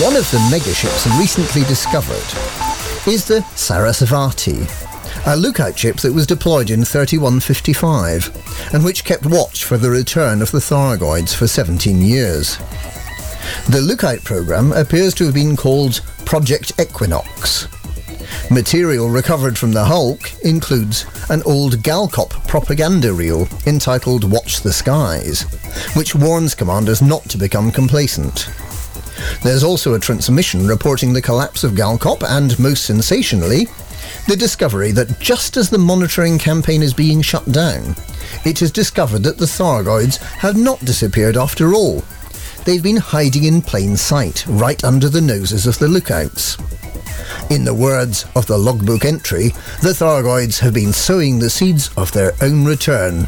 One of the megaships recently discovered is the Sarasvati, a lookout ship that was deployed in 3155 and which kept watch for the return of the Thargoids for 17 years. The lookout program appears to have been called Project Equinox. Material recovered from the Hulk includes an old Galcop propaganda reel entitled Watch the Skies, which warns commanders not to become complacent. There's also a transmission reporting the collapse of Galcop and, most sensationally, the discovery that just as the monitoring campaign is being shut down, it is discovered that the Thargoids have not disappeared after all. They've been hiding in plain sight, right under the noses of the lookouts. In the words of the logbook entry, the Thargoids have been sowing the seeds of their own return,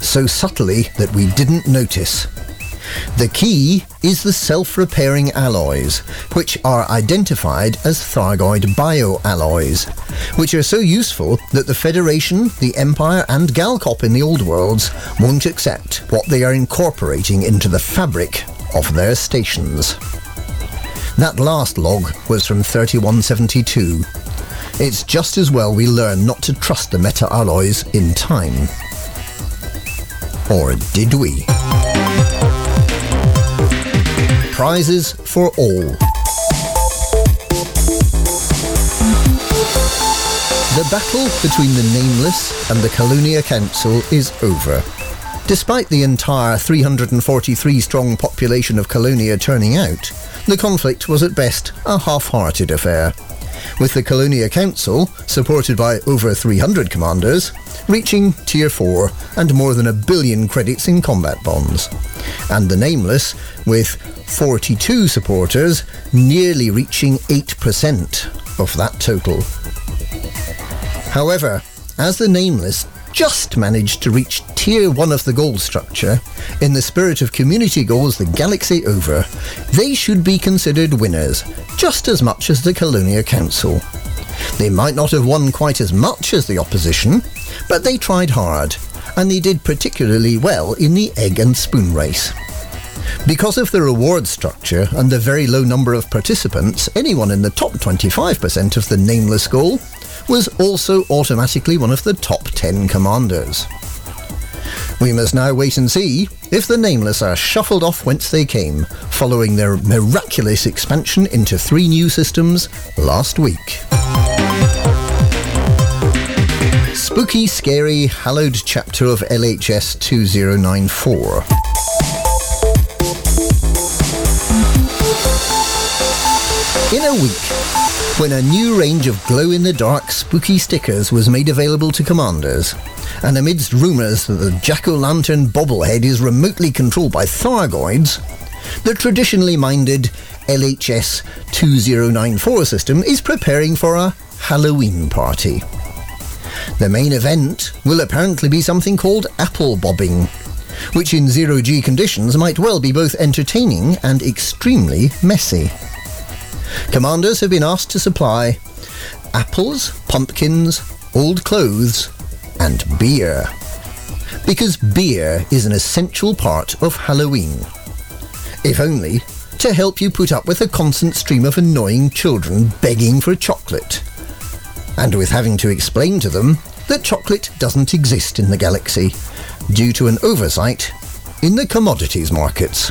so subtly that we didn't notice. The key is the self-repairing alloys, which are identified as Thargoid bioalloys, which are so useful that the Federation, the Empire and Galcop in the Old Worlds won't accept what they are incorporating into the fabric of their stations. That last log was from 3172. It's just as well we learn not to trust the meta-alloys in time. Or did we? Prizes for all. The battle between the Nameless and the Colonia Council is over. Despite the entire 343 strong population of Colonia turning out, the conflict was at best a half-hearted affair, with the Colonia Council, supported by over 300 commanders, reaching Tier 4 and more than a billion credits in combat bonds, and the Nameless, with 42 supporters, nearly reaching 8% of that total. However, as the Nameless just managed to reach Tier 1 of the goal structure, in the spirit of community goals the galaxy over, they should be considered winners, just as much as the Colonia Council. They might not have won quite as much as the opposition, but they tried hard, and they did particularly well in the egg and spoon race. Because of the reward structure and the very low number of participants, anyone in the top 25% of the nameless goal was also automatically one of the top 10 commanders. We must now wait and see if the Nameless are shuffled off whence they came, following their miraculous expansion into three new systems last week. Spooky, scary, hallowed chapter of LHS 2094. In a week, when a new range of glow-in-the-dark spooky stickers was made available to commanders, and amidst rumours that the jack-o'-lantern bobblehead is remotely controlled by Thargoids, the traditionally minded LHS 2094 system is preparing for a Halloween party. The main event will apparently be something called apple bobbing, which in zero-G conditions might well be both entertaining and extremely messy. Commanders have been asked to supply apples, pumpkins, old clothes, and beer. Because beer is an essential part of Halloween. If only to help you put up with a constant stream of annoying children begging for chocolate. And with having to explain to them that chocolate doesn't exist in the galaxy due to an oversight in the commodities markets.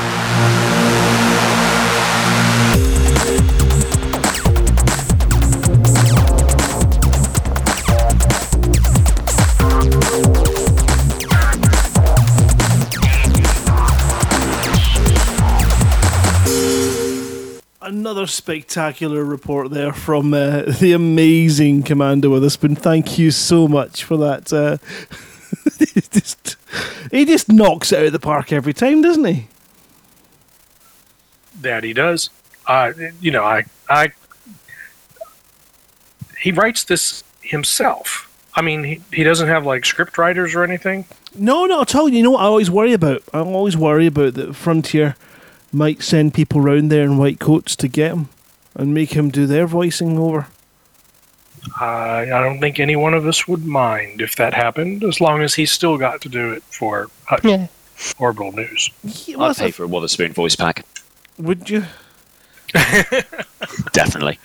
Another spectacular report there from uh, the amazing Commander Witherspoon. Thank you so much for that. Uh, he just he just knocks it out of the park every time, doesn't he? that he does. Uh, you know, I, I, he writes this himself. I mean, he, he doesn't have like script writers or anything. No, not at all. You know what I always worry about? I always worry about that Frontier might send people round there in white coats to get him and make him do their voicing over. I, I don't think any one of us would mind if that happened, as long as he still got to do it for Hutton Yeah. Orbital News. Yeah, I'd pay that- for a Witherspoon voice pack. Would you? Definitely.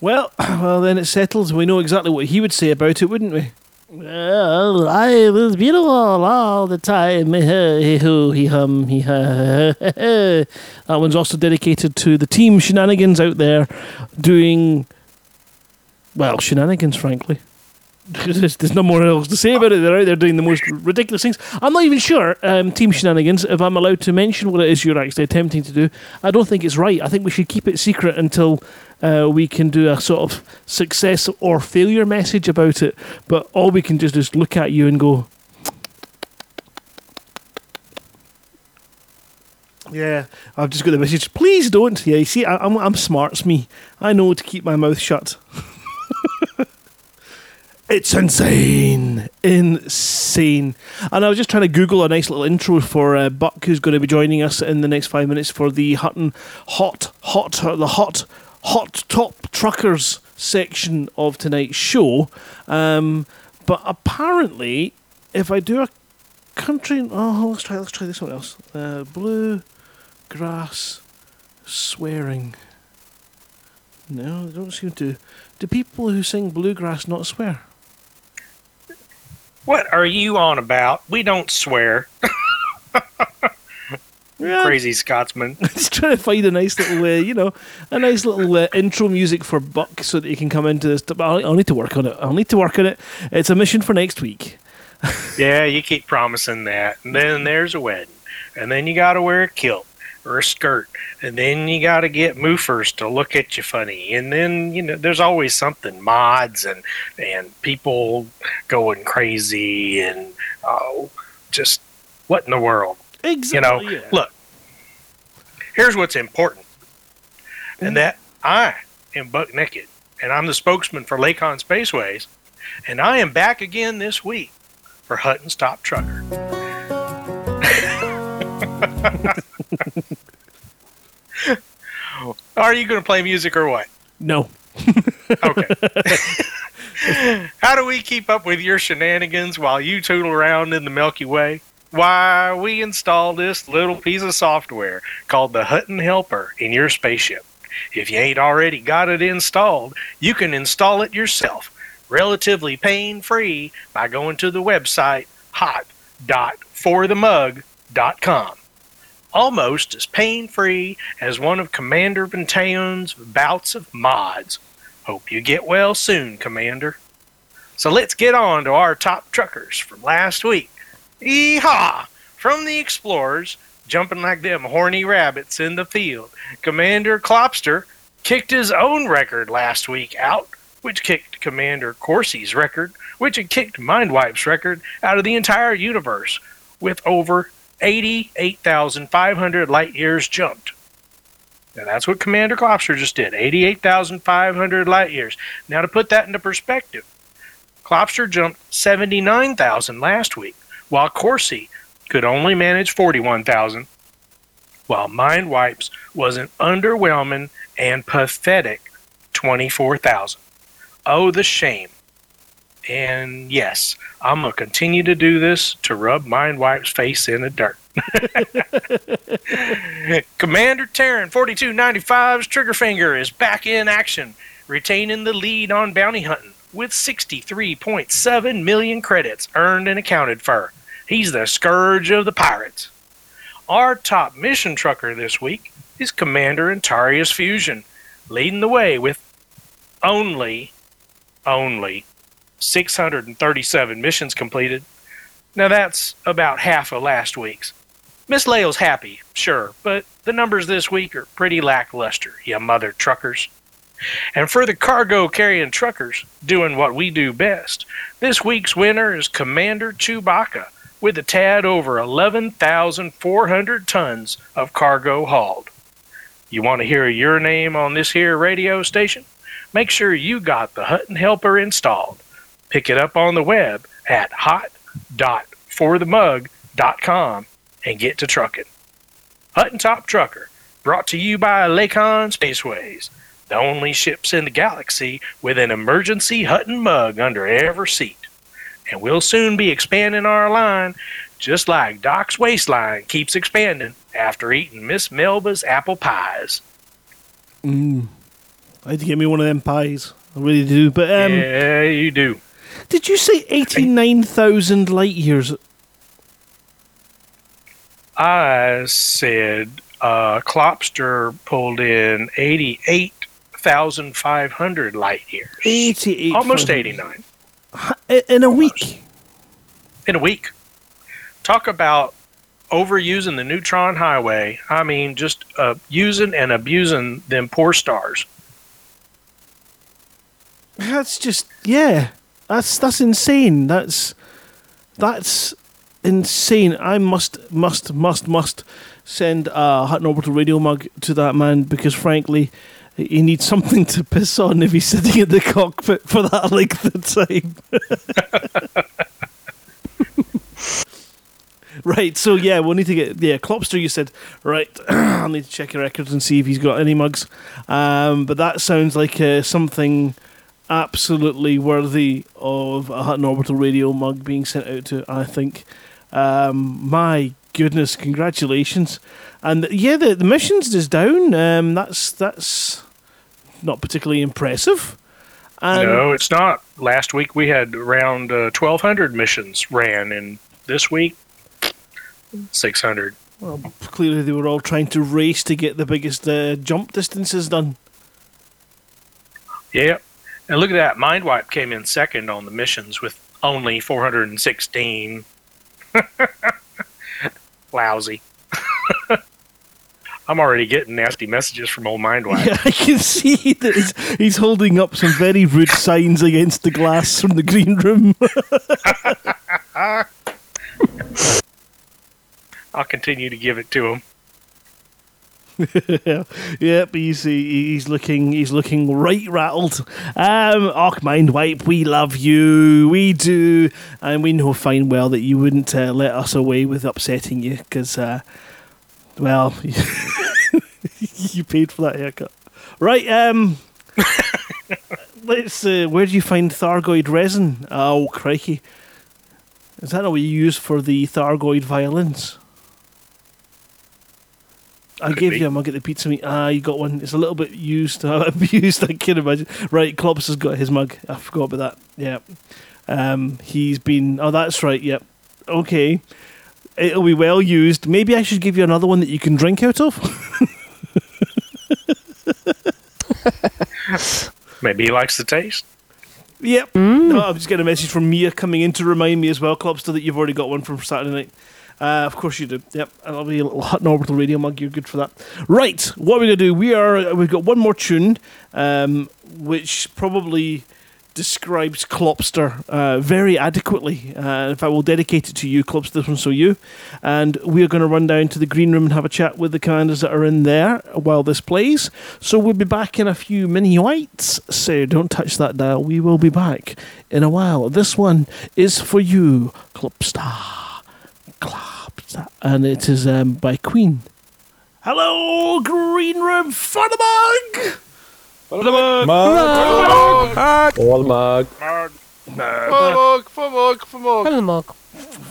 Well, well, then it's settled. We know exactly what he would say about it, wouldn't we? Well, I was beautiful all the time. He hoo, he hum, he ha. That one's also dedicated to the team shenanigans out there doing, well, shenanigans, frankly. There's, there's no more else to say about it. They're out there doing the most ridiculous things. I'm not even sure, um, Team Shenanigans, if I'm allowed to mention what it is you're actually attempting to do. I don't think it's right. I think we should keep it secret until uh, we can do a sort of success or failure message about it. But all we can just is just look at you and go, Yeah, I've just got the message. Please don't. Yeah, you see, I, I'm I'm smarts me. I know to keep my mouth shut. it's insane, insane. And I was just trying to Google a nice little intro for uh, Buck, who's going to be joining us in the next five minutes for the Hutton Hot Hot the Hot Hot Top Truckers section of tonight's show. Um, but apparently, if I do a country, oh, let's try let's try this one else. Uh, blue grass swearing. No, they don't seem to. Do people who sing bluegrass not swear? What are you on about? We don't swear. Yeah. Crazy Scotsman. Just trying to find a nice little, uh, you know, a nice little uh, intro music for Buck so that he can come into this. But I'll, I'll need to work on it. I'll need to work on it. It's a mission for next week. Yeah, you keep promising that. And then there's a wedding. And then you got to wear a kilt or a skirt. And then you got to get moofers to look at you funny. And then, you know, there's always something mods and, and people going crazy and, oh, just what in the world? exactly You know, yeah. look, here's what's important. And mm-hmm. that I am Buck Naked. And I'm the spokesman for Lakon Spaceways. And I am back again this week for Hutton's Top Trucker. Are you going to play music or what? No. Okay. How do we keep up with your shenanigans while you tootle around in the Milky Way? Why, we install this little piece of software called the Hutton Helper in your spaceship. If you ain't already got it installed, you can install it yourself, relatively pain free, by going to the website hot.forthemug.com. Almost as pain free as one of Commander Benteon's bouts of mods. Hope you get well soon, Commander. So let's get on to our top truckers from last week. Yeehaw! From the Explorers, jumping like them horny rabbits in the field, Commander Klopster kicked his own record last week out, which kicked Commander Corsi's record, which had kicked Mindwipe's record out of the entire universe, with over 88,500 light years jumped. That's what Commander Klopster just did 88,500 light years. Now, to put that into perspective, Klopster jumped 79,000 last week, while Corsi could only manage 41,000, while Mindwipes was an underwhelming and pathetic 24,000. Oh, the shame. And yes, I'm going to continue to do this to rub Mindwipe's face in the dirt. Commander Terran 4295's trigger finger is back in action, retaining the lead on bounty hunting with 63.7 million credits earned and accounted for. He's the scourge of the pirates. Our top mission trucker this week is Commander Antarius Fusion, leading the way with only, only 637 missions completed. Now that's about half of last week's. Miss Lael's happy, sure, but the numbers this week are pretty lackluster, you mother truckers. And for the cargo carrying truckers doing what we do best, this week's winner is Commander Chewbacca with a tad over 11,400 tons of cargo hauled. You want to hear your name on this here radio station? Make sure you got the Hutton Helper installed. Pick it up on the web at hot.forthemug.com and get to trucking. Hutton Top Trucker, brought to you by Lakon Spaceways, the only ships in the galaxy with an emergency Hutton mug under every seat. And we'll soon be expanding our line, just like Doc's waistline keeps expanding after eating Miss Melba's apple pies. Mm. I had to get me one of them pies. I really do. But um, yeah, you do. Did you say 89,000 light years? I said uh, Klopster pulled in 88,500 light years. 88. Almost 89 In a week. in a week. Talk about overusing the neutron highway. I mean, just uh, using and abusing them poor stars. That's just yeah. That's that's insane. That's that's insane. I must must must must send a Hutton Orbital radio mug to that man because frankly he needs something to piss on if he's sitting in the cockpit for that length of time. right, so yeah, we'll need to get yeah, Klopster you said, right, I'll need to check your records and see if he's got any mugs. Um, but that sounds like uh, something absolutely worthy of a Hutton Orbital Radio mug being sent out to, I think. Um, my goodness, congratulations. And yeah, the, the missions is down. Um, that's that's not particularly impressive. And no, it's not. Last week we had around uh, 1,200 missions ran, and this week, 600. well, clearly they were all trying to race to get the biggest uh, jump distances done. Yeah. And look at that. Mindwipe came in second on the missions with only 416. Lousy. I'm already getting nasty messages from old Mindwipe. Yeah, I can see that he's, he's holding up some very rude signs against the glass from the green room. I'll continue to give it to him. yep, he's he's looking he's looking right rattled. Um, Och mind wipe, we love you, we do, and we know fine well that you wouldn't uh, let us away with upsetting you because, uh, well, you paid for that haircut, right? Um, let's. Uh, where do you find Thargoid resin? Oh crikey, is that what you use for the Thargoid violins? I Could gave be. you a mug at the pizza meet. Ah, you got one. It's a little bit used, abused. I can imagine. Right, Klops has got his mug. I forgot about that. Yeah, um, he's been. Oh, that's right. Yep. Okay, it'll be well used. Maybe I should give you another one that you can drink out of. Maybe he likes the taste. Yep. Oh, I'm just getting a message from Maia coming in to remind me as well, Klopster, that you've already got one from Saturday night. Uh, of course you do. Yep, I'll be a little Hutton Orbital Radio mug. You're good for that. Right, what are we're gonna do? We are. We've got one more tune, um, which probably describes Klopster uh, very adequately. Uh, fact, we'll dedicate it to you, Klopster. This one's so you. And we're going to run down to the green room and have a chat with the commanders that are in there while this plays. So we'll be back in a few mini whites. So don't touch that dial. We will be back in a while. This one is for you, Klopster. Klopster. And it is um, by Queen. Hello, green room for the mug. Mug. All mug. Mug, for the mug, for mug. Hello, Mog.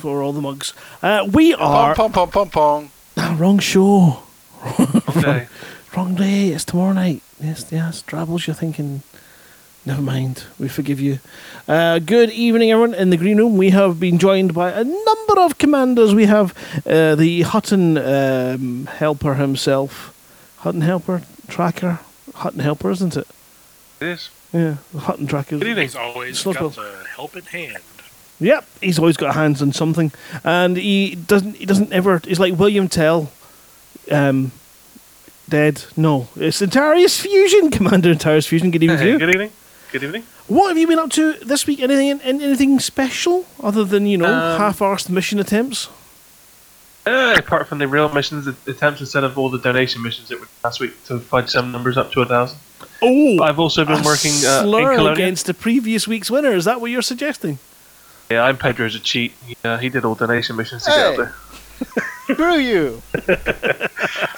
for all the mugs. Uh, we are Pong, pong, pong, pong, Ah, wrong show, pong. Okay. wrong day. It's tomorrow night. Yes, yes. Drabbles, you're thinking. Never mind. We forgive you. Uh, good evening, everyone. In the green room, we have been joined by a number of commanders. We have uh, the Hutton um, helper himself, Hutton helper tracker, Hutton helper, isn't it? It is. Yeah, Hutton tracker. Good evening. He's always got the helping hand. Yep, he's always got hands on something, and he doesn't. He doesn't ever. He's like William Tell. Um, dead. No, it's Antarius Fusion, Commander Antarius Fusion. Good evening Hey, good evening. Good evening. What have you been up to this week? Anything, anything special other than you know Um, half-arsed mission attempts? Uh, apart from the real missions, the attempts instead of all the donation missions that were last week to find some numbers up to a thousand. Oh, I've also been a working uh, in slur Colonia. against the previous week's winner. Is that what you're suggesting? Yeah, I'm Pedro's a cheat. He, uh, he did all donation missions to get up there. Screw you.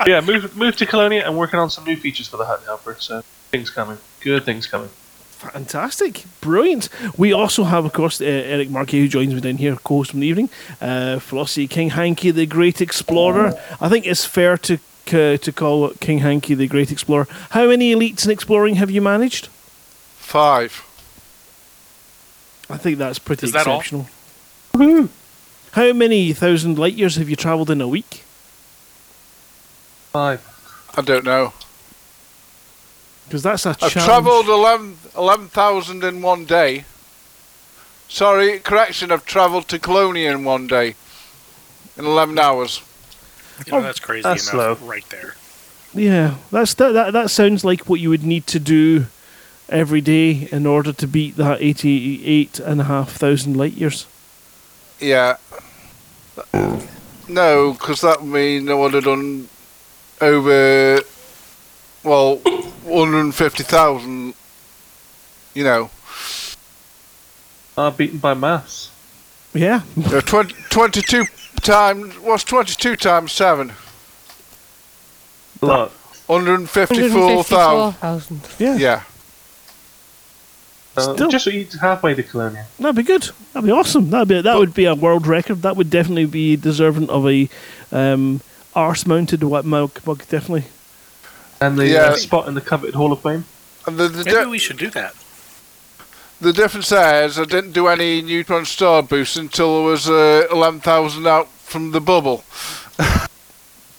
yeah, moved moved to Colonia and working on some new features for the Hut Helper. So things coming, good things coming. Fantastic, brilliant. We also have, of course, uh, Eric Markey who joins me down here, co-host from the evening. Uh, Flossie King Hanky, the Great Explorer. I think it's fair to uh, to call King Hanky the Great Explorer. How many elites in exploring have you managed? Five. I think that's pretty Is that all? exceptional. How many thousand light years have you travelled in a week? Five. I don't know. Because that's a I've challenge. travelled 11 11,000 in one day. Sorry, correction, I've travelled to Colonia in one day. In 11 hours. You know, that's crazy that's enough slow. right there. Yeah, that's that, that. That sounds like what you would need to do every day in order to beat that eighty-eight and a half thousand light years. Yeah. No, because that would mean I would have done over, well, 150,000, you know. Are beaten by mass. Yeah, Uh, 20, 22 times, what's 22 times 7? A lot. 154,000. 154,000. yeah, Yeah. Uh, Still- just eat halfway to Colonia. that'd be good. That'd be awesome. That'd be that would be a world record. That would definitely be deserving of a um, arse-mounted wet mug. mug definitely. And the Yeah. uh, spot in the coveted Hall of Fame. And the, the, Maybe di- we should do that. the difference there is I didn't do any neutron star boost until I was uh, 11,000 out from the bubble.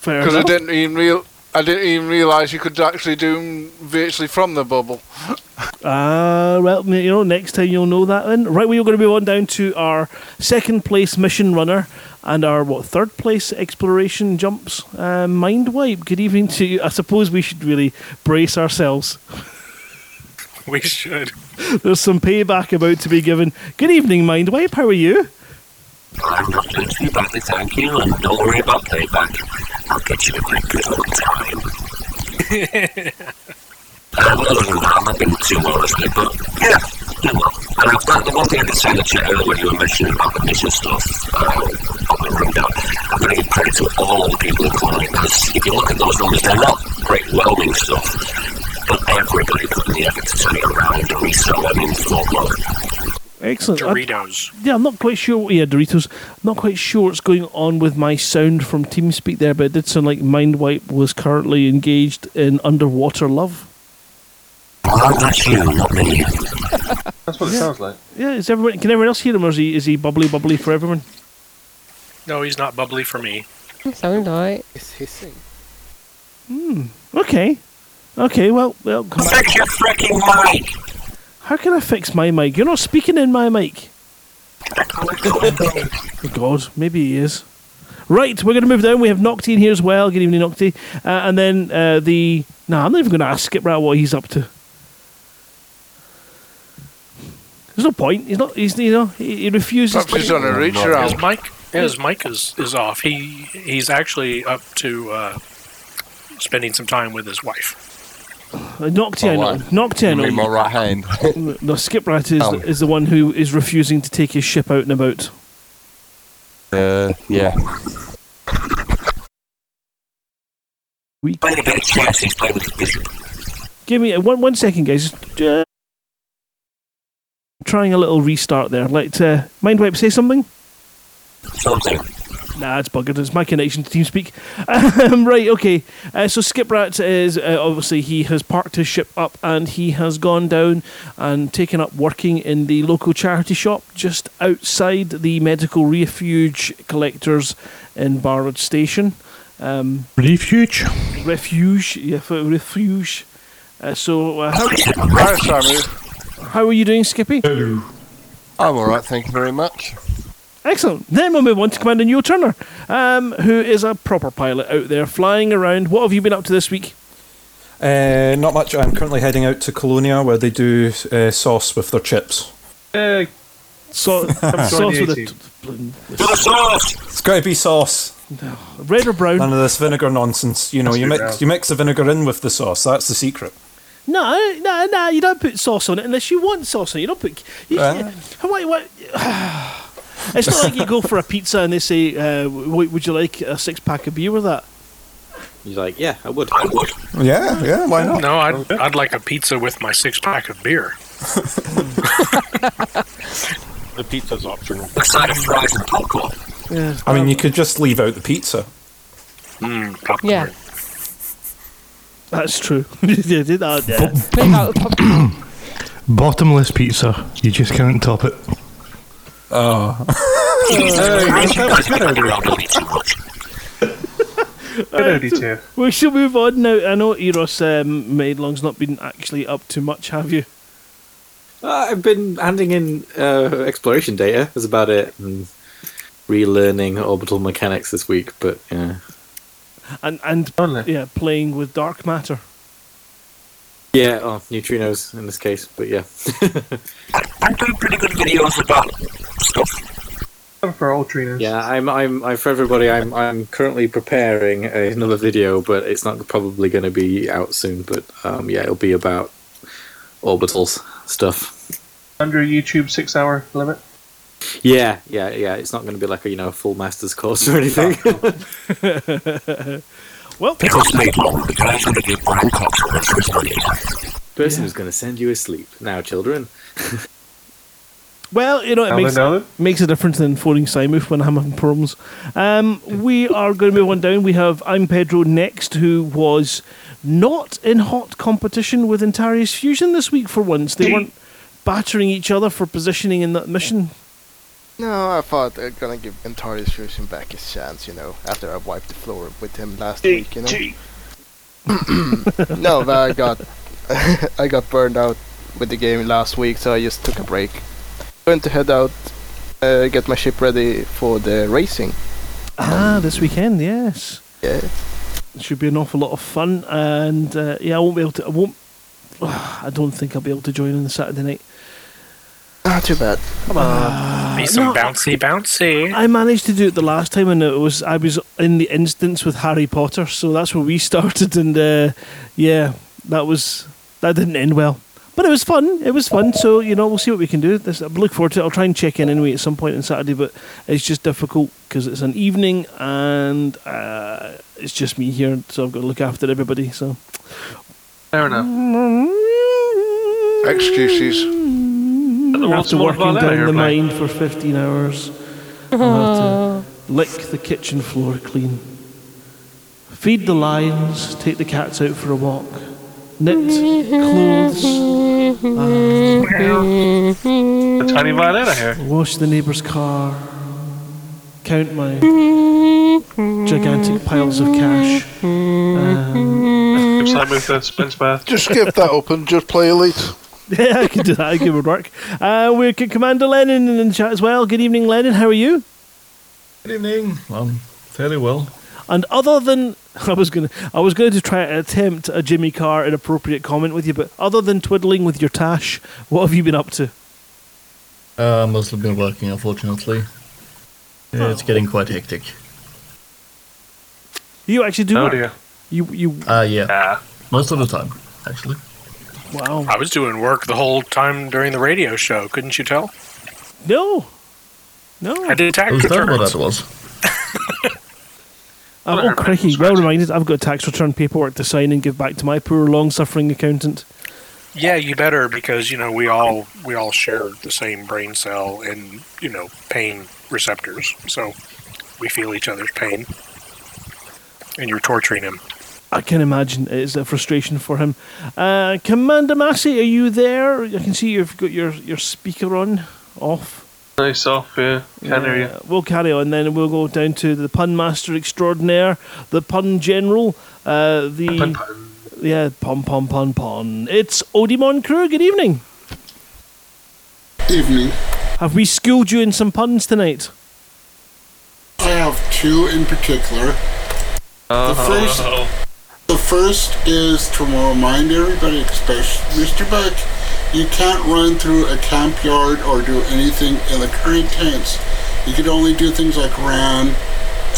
Fair Because I enough. didn't even real. I didn't even realise you could actually do 'em virtually from the bubble. Ah, well, you know, next time you'll know that then. Right, we're going to move on down to our second place mission runner and our, what, third place exploration jumps. Uh, Mind Wipe, good evening to you. I suppose we should really brace ourselves. We should. There's some payback about to be given. Good evening, Mind Wipe, how are you? I'm not doing too badly, thank you, and don't worry about payback. I'll get you a great good old time. um, other than that, I'm not being too honestly, but yeah, you know. And I've got the one thing I did say in the chat earlier when you were mentioning about the mission stuff, um, on the rundown, I'm going to give credit to all the people in Colonia, because if you look at those numbers, they're not great whelming stuff, but everybody put in the effort to turn it around and resell them in full mode. Excellent. I- Doritos. yeah, I'm not quite sure. Yeah, Doritos. Not quite sure what's going on with my sound from TeamSpeak there, but it did sound like Mind Wipe was currently engaged in underwater love. Well, that's you, not me. That's what it sounds like. Yeah, is everyone? Can everyone else hear him, or is he is he bubbly bubbly for everyone? No, he's not bubbly for me. Sound right. It's hissing. Hmm. Okay, okay. Well, well. Come back. Fix your freaking mic! How can I fix my mic? You're not speaking in my mic. Oh God, maybe he is. Right, we're going to move down. We have Nocti in here as well. Good evening, Nocti. Uh, and then uh, the. No, I'm not even going to ask Skip Rat what he's up to. There's no point. He's not. He's you know he, he refuses. Perhaps to- he's on a reach His mic, his mic is, is off. He he's actually up to uh, spending some time with his wife. Uh, Nocti, I know. wow. Nocti, I You know. mean my right hand? No, Skip Rat is, Oh. is the one who is refusing to take his ship out and about. uh, yeah. We Playing a bit of chess, he's playing with his bishop. give me uh, one one second, guys. Just, uh, trying a little restart there. Let uh, Mindwipe say something. Something. Nah, it's buggered. It's my connection to TeamSpeak. Um, right, okay. Uh, so Skiprat is uh, obviously he has parked his ship up and he has gone down and taken up working in the local charity shop just outside the medical refuge collectors in Barwood Station. Um, Refuge. refuge, yeah, for refuge. Uh, so uh, how, Hi, Samu. How are you doing, Skippy? I'm alright, thank you very much. Excellent. Then we'll move on to Commander Neil Turner, um, who is a proper pilot out there flying around. What have you been up to this week? Uh, not much. I'm currently heading out to Colonia where they do uh, sauce with their chips. Hey, So, sauce join with the a It's got to be sauce. red or brown? None of this vinegar nonsense. You know, Must you mix brown. you mix the vinegar in with the sauce. That's the secret. No, no, no. You don't put sauce on it unless you want sauce on it. You don't put. You, Uh. what, what, it's not like you go for a pizza and they say, uh, "Would you like a six pack of beer with that?" He's like, yeah, I would. I would. Yeah, yeah. Why not? No, I'd, I'd like a pizza with my six pack of beer. The pizza's optional. A side of fries and popcorn. Yeah. I mean, you could just leave out the pizza. Mm, popcorn. Yeah. That's true. you did that. Yeah. Make out the pop- Bottomless pizza. You just can't top it. Oh. Good idea, too. We shall move on now. I know Eros um, Maidlong's not been actually up to much, have you? Uh, I've been handing in uh, exploration data. That's about it. And relearning orbital mechanics this week, but yeah. And and yeah, playing with dark matter. Yeah, oh, neutrinos in this case, but yeah. I'm doing pretty good videos about stuff. For all trainers. Yeah, I'm, I'm, I'm for everybody. I'm, I'm currently preparing another video, but it's not probably going to be out soon. But um, yeah, it'll be about orbitals stuff. Under YouTube six hour limit. Yeah, yeah, yeah. It's not going to be like a you know full master's course or anything. well, Because made long, the guy's going to give Brian Cox a run for his money. Person who's going to send you asleep now, children. Well, you know, it Now makes, then, makes a difference in phoning Simon when I'm having problems. Um, we are going to move on down. We have I'm Pedro next, who was not in hot competition with Antarius Fusion this week for once. They weren't battering each other for positioning in that mission. No, I thought they're gonna give Antarius Fusion back his chance, you know, after I wiped the floor with him last week, you know. no, but I got I got burned out with the game last week, so I just took a break. Going to head out, uh, get my ship ready for the racing. Ah, this weekend, yes. Yeah. It should be an awful lot of fun, and uh, yeah, I won't be able to. I won't. I don't think I'll be able to join on the Saturday night. Not too bad. Come on. Be some bouncy, bouncy. I managed to do it the last time, and it was I was in the instance with Harry Potter, so that's where we started, and uh, yeah, that was that didn't end well, but it was fun. It was fun, so you know we'll see what we can do. This, I look forward to it. I'll try and check in anyway at some point on Saturday, but it's just difficult because it's an evening and uh, it's just me here, so I've got to look after everybody. So Fair enough. Excuses. After working down the mine for 15 hours, I'll have to lick the kitchen floor clean, feed the lions, take the cats out for a walk, knit clothes, A tiny violin I hear. wash the neighbour's car, count my gigantic piles of cash. Um, Simon with the Spence bath. Just give that up and just play Elite. Yeah, I can do that. I give it work. Uh, we can Commander Lennon in the chat as well. Good evening, Lennon. How are you? Good evening. Um, fairly well. And other than I was gonna, I was going to try and attempt a Jimmy Carr inappropriate comment with you, but other than twiddling with your tash, what have you been up to? Uh, mostly been working, unfortunately. Oh. It's getting quite hectic. You actually do Oh, work? dear. You you Uh, yeah. Most of the time, actually. Wow. I was doing work the whole time during the radio show. Couldn't you tell? No, no. I did tax Who's that returns. what that was? Oh, crikey! Well reminded. I've got tax return paperwork to sign and give back to my poor, long-suffering accountant. Yeah, you better because you know we all we all share the same brain cell and you know pain receptors, so we feel each other's pain. And you're torturing him. I can imagine it is a frustration for him. Uh, Commander Massey, are you there? I can see you've got your, your speaker on, off. Nice off, yeah. Can hear you. Uh, We'll carry on then, we'll go down to the pun master extraordinaire, the pun general, uh, the yeah, pun pun pun pun. It's Odimon Crew. Good evening. Evening. Have we schooled you in some puns tonight? I have two in particular. Uh-huh. The first, the first is to remind everybody, especially Mr. Buck, you can't run through a camp yard or do anything in the current tense. You can only do things like ran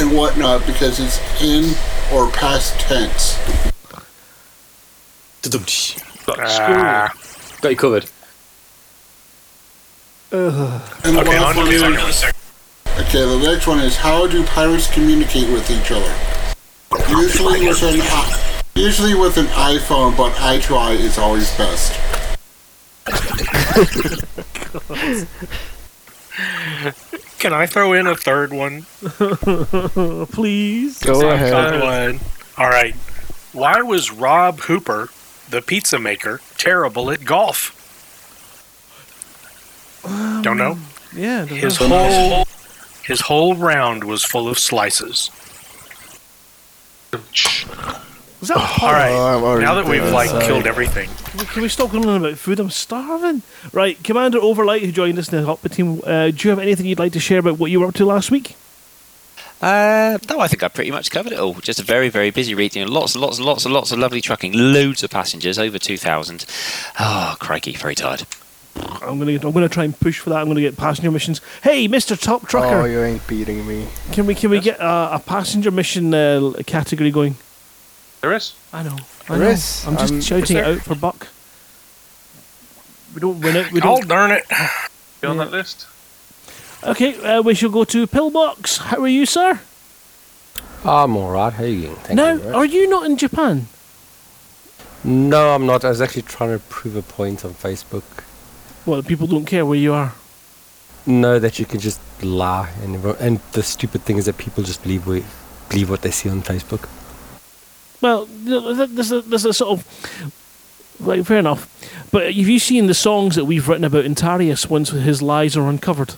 and whatnot because it's in or past tense. Ah. Got you covered. And the Okay, last on to one the is- second. Okay, the next one is how do pirates communicate with each other? Usually with an usually with an iPhone, but eye to eye is always best. Can I throw in a third one? Please. Go ahead. one. All right. Why was Rob Hooper, the pizza maker, terrible at golf? Don't know. Um, yeah. don't His know. whole his whole round was full of slices. Was that All right. Oh, I'm now that we've dead. like Sorry. killed everything, Can we- Can we stop going on about food? I'm starving. Right, Commander Overlight, who joined us in the Hot Pit team, uh, do you have anything you'd like to share about what you were up to last week? Uh, no, I think I pretty much covered it all. Just a very, very busy week. You know, lots and lots and lots and lots of lovely trucking. Loads of passengers, over 2,000. Oh, crikey, very tired. I'm gonna I'm gonna try and push for that. I'm gonna get passenger missions. Hey, Mister Top Trucker, Oh, you ain't beating me. can we can we get uh, a passenger mission uh, category going? There is. I know. I know. is. I'm just Um, shouting it out for Buck. We don't win it. We oh don't. darn it! Be on that list. Okay, uh, we shall go to Pillbox. How are you, sir? I'm alright. How you? Thank now, you very are much. you not in Japan? No, I'm not. I was actually trying to prove a point on Facebook. Well, people don't care where you are. No, that you can just lie, and and the stupid thing is that people just believe we believe what they see on Facebook. Well, th- th- there's a, there's a sort of like fair enough. But have you seen the songs that we've written about Antarius once his lies are uncovered?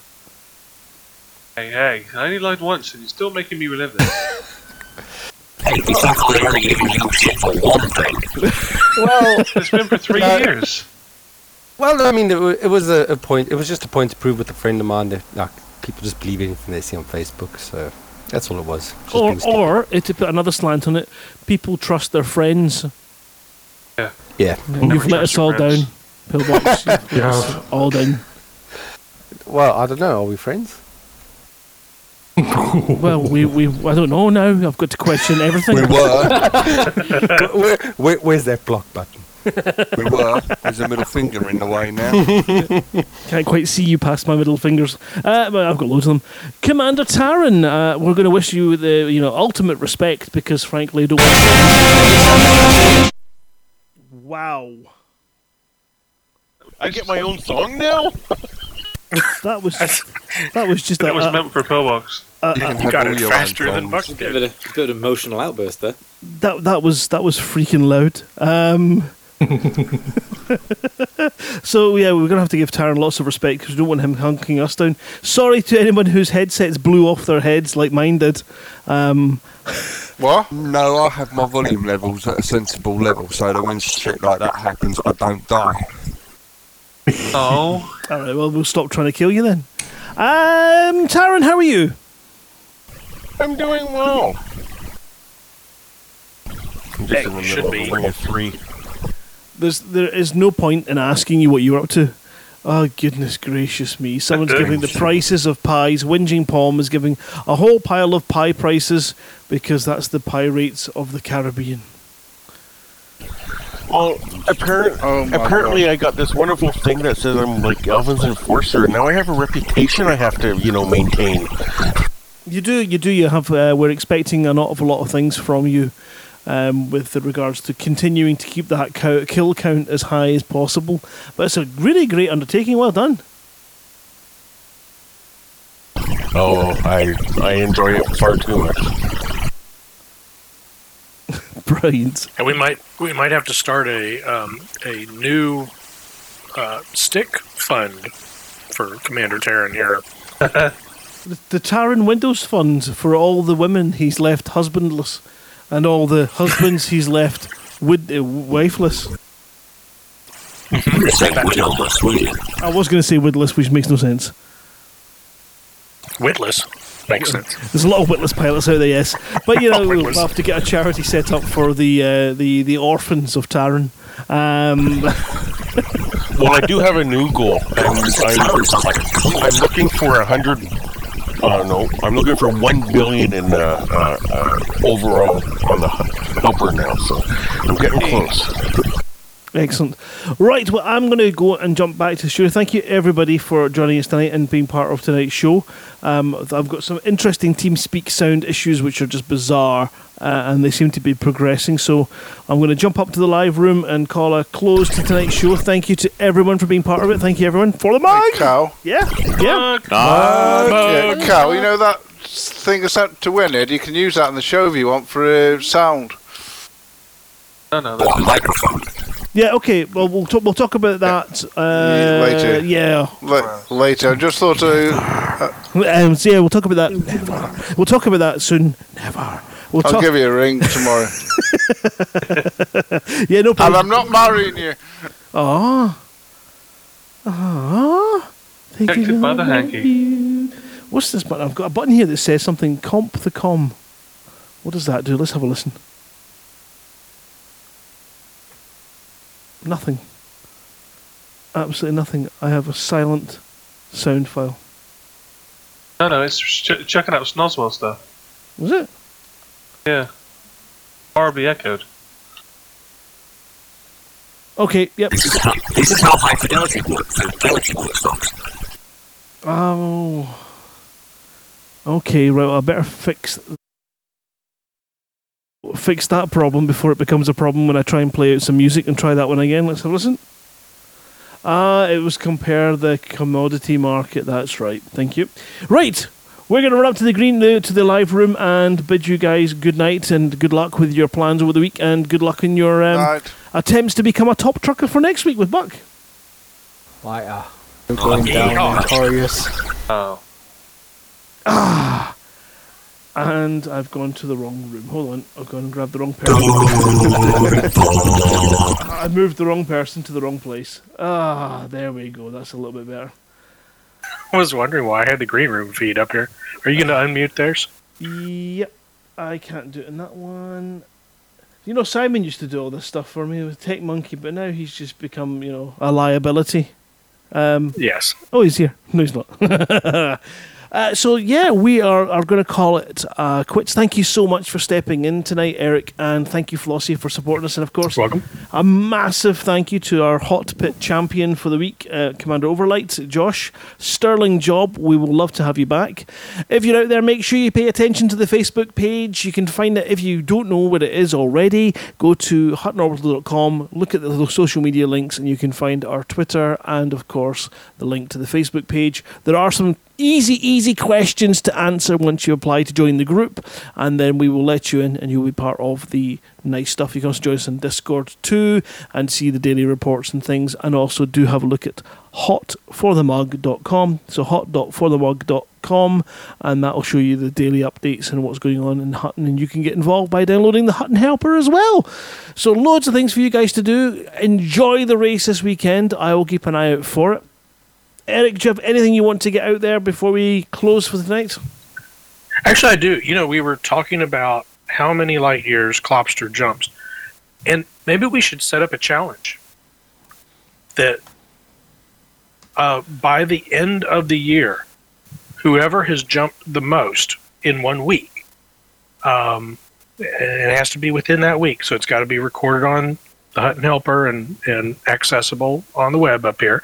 Hey, hey, I only lied once and you're still making me relive it. Hey, it's not clearly giving you shit for one thing. well, it's been for three years. Well, I mean, it, wa- it was a, a point. It was just a point to prove with a friend of mine that like people just believe anything they see on Facebook. So that's all it was. Or, or to put another slant on it, people trust their friends. Yeah. yeah. And you've let us all down, Pillbox. You've let us all down. Well, I don't know. Are we friends? Well, we, we I don't know now. I've got to question everything. We were. where, where, where's that block button? We were. There's a middle finger in the way now. Can't quite see you past my middle fingers. Uh, but I've got loads of them. Commander Taran, uh, we're going to wish you the you know ultimate respect because frankly, I don't. Want wow, I get my own song now? that was that was just That was a- meant for Pillbox. uh, You uh, got it faster than Buck A bit did. of, a, bit of emotional outburst there. that that was that was freaking loud. Um, so yeah, we're gonna have to give Taran lots of respect because we don't want him hunking us down. Sorry to anyone whose headsets blew off their heads like mine did. Um, What? No, I have my volume levels at a sensible level so that when shit like that happens, I don't die. Oh. all right, well we'll stop trying to kill you then. Um, Taran, how are you? I'm doing well. I'm just in the should middle of be. a ring of three. There's there is no point in asking you what you're up to. Oh goodness gracious me! Someone's giving the prices of pies. Whinging Palm is giving a whole pile of pie prices because that's the pie rates of the Caribbean. Well, apparent, Oh my apparently I got this wonderful thing that says I'm like Elvin's enforcer. Now I have a reputation I have to, you know, maintain. You do, you do. You have. Uh, we're expecting an awful lot of things from you, um, with regards to continuing to keep that cow- kill count as high as possible. But it's a really great undertaking. Well done. Oh, I I enjoy it far too much. Brilliant. And we might we might have to start a um, a new uh, stick fund for Commander Terran here. The, the Taran Windows Fund for all the women he's left husbandless, and all the husbands he's left wid- uh, wifeless. You're widowless. I was going to say widowless, which makes no sense. Witless. Makes sense. There's a lot of witless pilots out there, yes. But you know, we'll have to get a charity set up for the uh, the the orphans of Taran. Um, Well, I do have a new goal. I'm, I'm, I'm looking for a hundred. Uh, no, I'm looking for one billion in uh, uh, uh, overall on the helper now. So I'm getting close. Excellent. Right, well, I'm going to go and jump back to the show. Thank you, everybody, for joining us tonight and being part of tonight's show. Um, I've got some interesting team speak sound issues which are just bizarre, uh, and they seem to be progressing. So I'm going to jump up to the live room and call a close to tonight's show. Thank you to everyone for being part of it. Thank you, everyone, for the mug. Cow. Yeah, yeah. Yeah, Cal, you know that thing that's out to win it? You can use that in the show if you want for uh, sound. No, no, that's microphone. Yeah, okay. Well, we'll talk, we'll talk about that uh, later. Yeah. La- later. I just thought uh, Um, so yeah, we'll talk about that. Never. We'll talk about that soon. Never. We'll I'll talk- give you a ring tomorrow. yeah, no and. I'm not marrying you. Ah. Ah. Protected by the hanky. What's this button? I've got a button here that says something comp the com. What does that do? Let's have a listen. Nothing. Absolutely nothing. I have a silent sound file. No, no, it's ch- checking out Snoswell stuff. Was it? Yeah. Horribly echoed. Okay, yep. This is how, this is how high fidelity works. Fidelity works, folks. Oh. Okay, right. Well, I better fix fix that problem before it becomes a problem when I try and play out some music and try that one again. Let's have a listen. Ah, it was compare the commodity market. That's right. Thank you. Right. We're going to run up to the green uh, to the live room and bid you guys good night and good luck with your plans over the week and good luck in your um, Night. attempts to become a top trucker for next week with Buck. Later. You're going down notorious. Oh. Ah. And I've gone to the wrong room. Hold on, I've gone and grabbed the wrong person. I moved the wrong person to the wrong place. Ah, there we go. That's a little bit better. I was wondering why I had the green room feed up here. Are you going to unmute theirs? Yep, I can't do it in that one. You know, Simon used to do all this stuff for me with Tech Monkey, but now he's just become, you know, a liability. Um, yes. Oh, he's here. No, he's not. Uh, so yeah, we are, are going to call it uh, quits. Thank you so much for stepping in tonight, Eric, and thank you, Flossie, for supporting us. And of course, welcome. A massive thank you to our hot pit champion for the week, uh, Commander Overlight, Josh. Sterling job. We will love to have you back. If you're out there, make sure you pay attention to the Facebook page. You can find it if you don't know what it is already. Go to huttonorbital.com, look at the social media links, and you can find our Twitter and, of course, the link to the Facebook page. There are some easy, easy questions to answer once you apply to join the group, and then we will let you in and you'll be part of the nice stuff. You can also join us on Discord too and see the daily reports and things, and also do have a look at hotforthemug.com. So hot.forthemug.com, and that will show you the daily updates and what's going on in Hutton, and you can get involved by downloading the Hutton Helper as well. So loads of things for you guys to do. Enjoy the race this weekend. I will keep an eye out for it. Eric, do you have anything you want to get out there before we close for the night? Actually, I do. You know, we were talking about how many light years Klopster jumps, and maybe we should set up a challenge that uh, by the end of the year, whoever has jumped the most in one week, um, and it has to be within that week, so it's got to be recorded on the Hutton Helper and, and accessible on the web up here.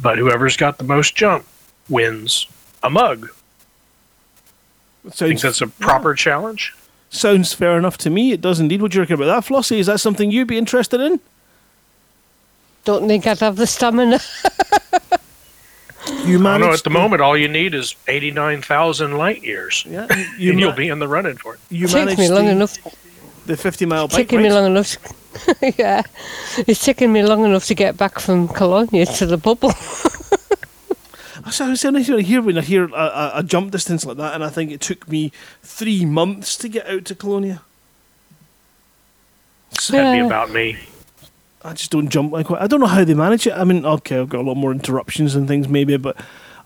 But whoever's got the most jump wins a mug. Think that's a proper challenge? Sounds fair enough to me. It does indeed. What do you reckon about that, Flossie? Is that something you'd be interested in? Don't think I'd have the stamina. You I know. At the moment, all you need is 89,000 light years. Yeah, you you and you'll be in the running for it. You Takes managed me long the, enough. The 50 mile bike taking me long enough. To, yeah, it's taken me long enough to get back from Cologne to the bubble. That's what I'm saying. I hear when I hear a, a, a jump distance like that, and I think it took me three months to get out to Colonia. That'd be about me. I just don't jump like I don't know how they manage it. I mean, okay, I've got a lot more interruptions and things maybe, but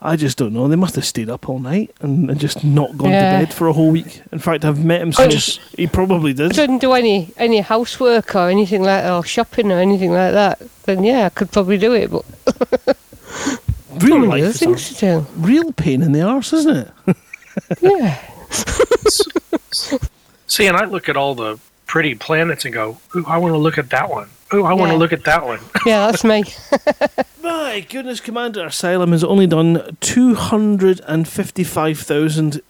I just don't know. They must have stayed up all night and, and just not gone Yeah. to bed for a whole week. In fact, I've met him I since. he probably did. didn't do any any housework or anything like that, or shopping or anything like that, then yeah, I could probably do it. But Real life is things to do. real pain in the arse, isn't it? yeah. See, and I look at all the pretty planets and go, "Ooh, I want to look at that one. Ooh, I want to look at that one." Yeah, that's me. My goodness, Commander Asylum has only done 255,000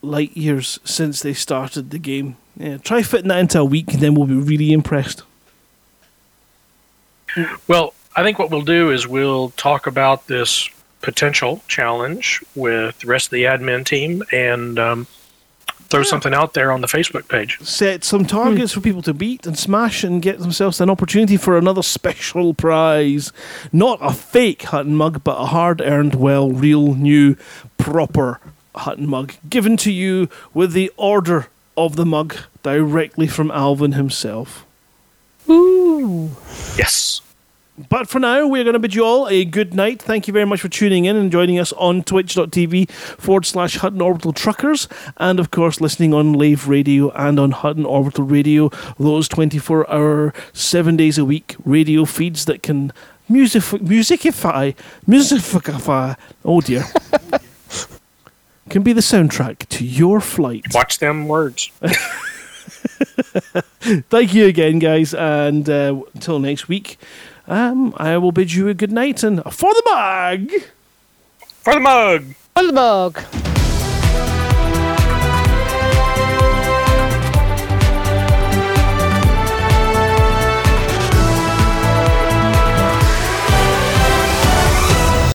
light years since they started the game. Yeah, try fitting that into a week, then we'll be really impressed. Well, I think what we'll do is we'll talk about this potential challenge with the rest of the admin team and um, throw something out there on the Facebook page. Set some targets hmm. for people to beat and smash and get themselves an opportunity for another special prize. Not a fake Hutton mug, but a hard earned, well, real, new, proper Hutton mug given to you with the order of the mug directly from Alvin himself. Ooh. Yes. But for now, we're going to bid you all a good night. Thank you very much for tuning in and joining us on twitch.tv forward slash Hutton Orbital Truckers. And of course, listening on Lave Radio and on Hutton Orbital Radio, those 24 hour, seven days a week radio feeds that can music- musicify, musicify, oh dear, can be the soundtrack to your flight. Watch them words. Thank you again, guys. And uh, until next week, um, I will bid you a good night and for the mug. For the mug. For the mug.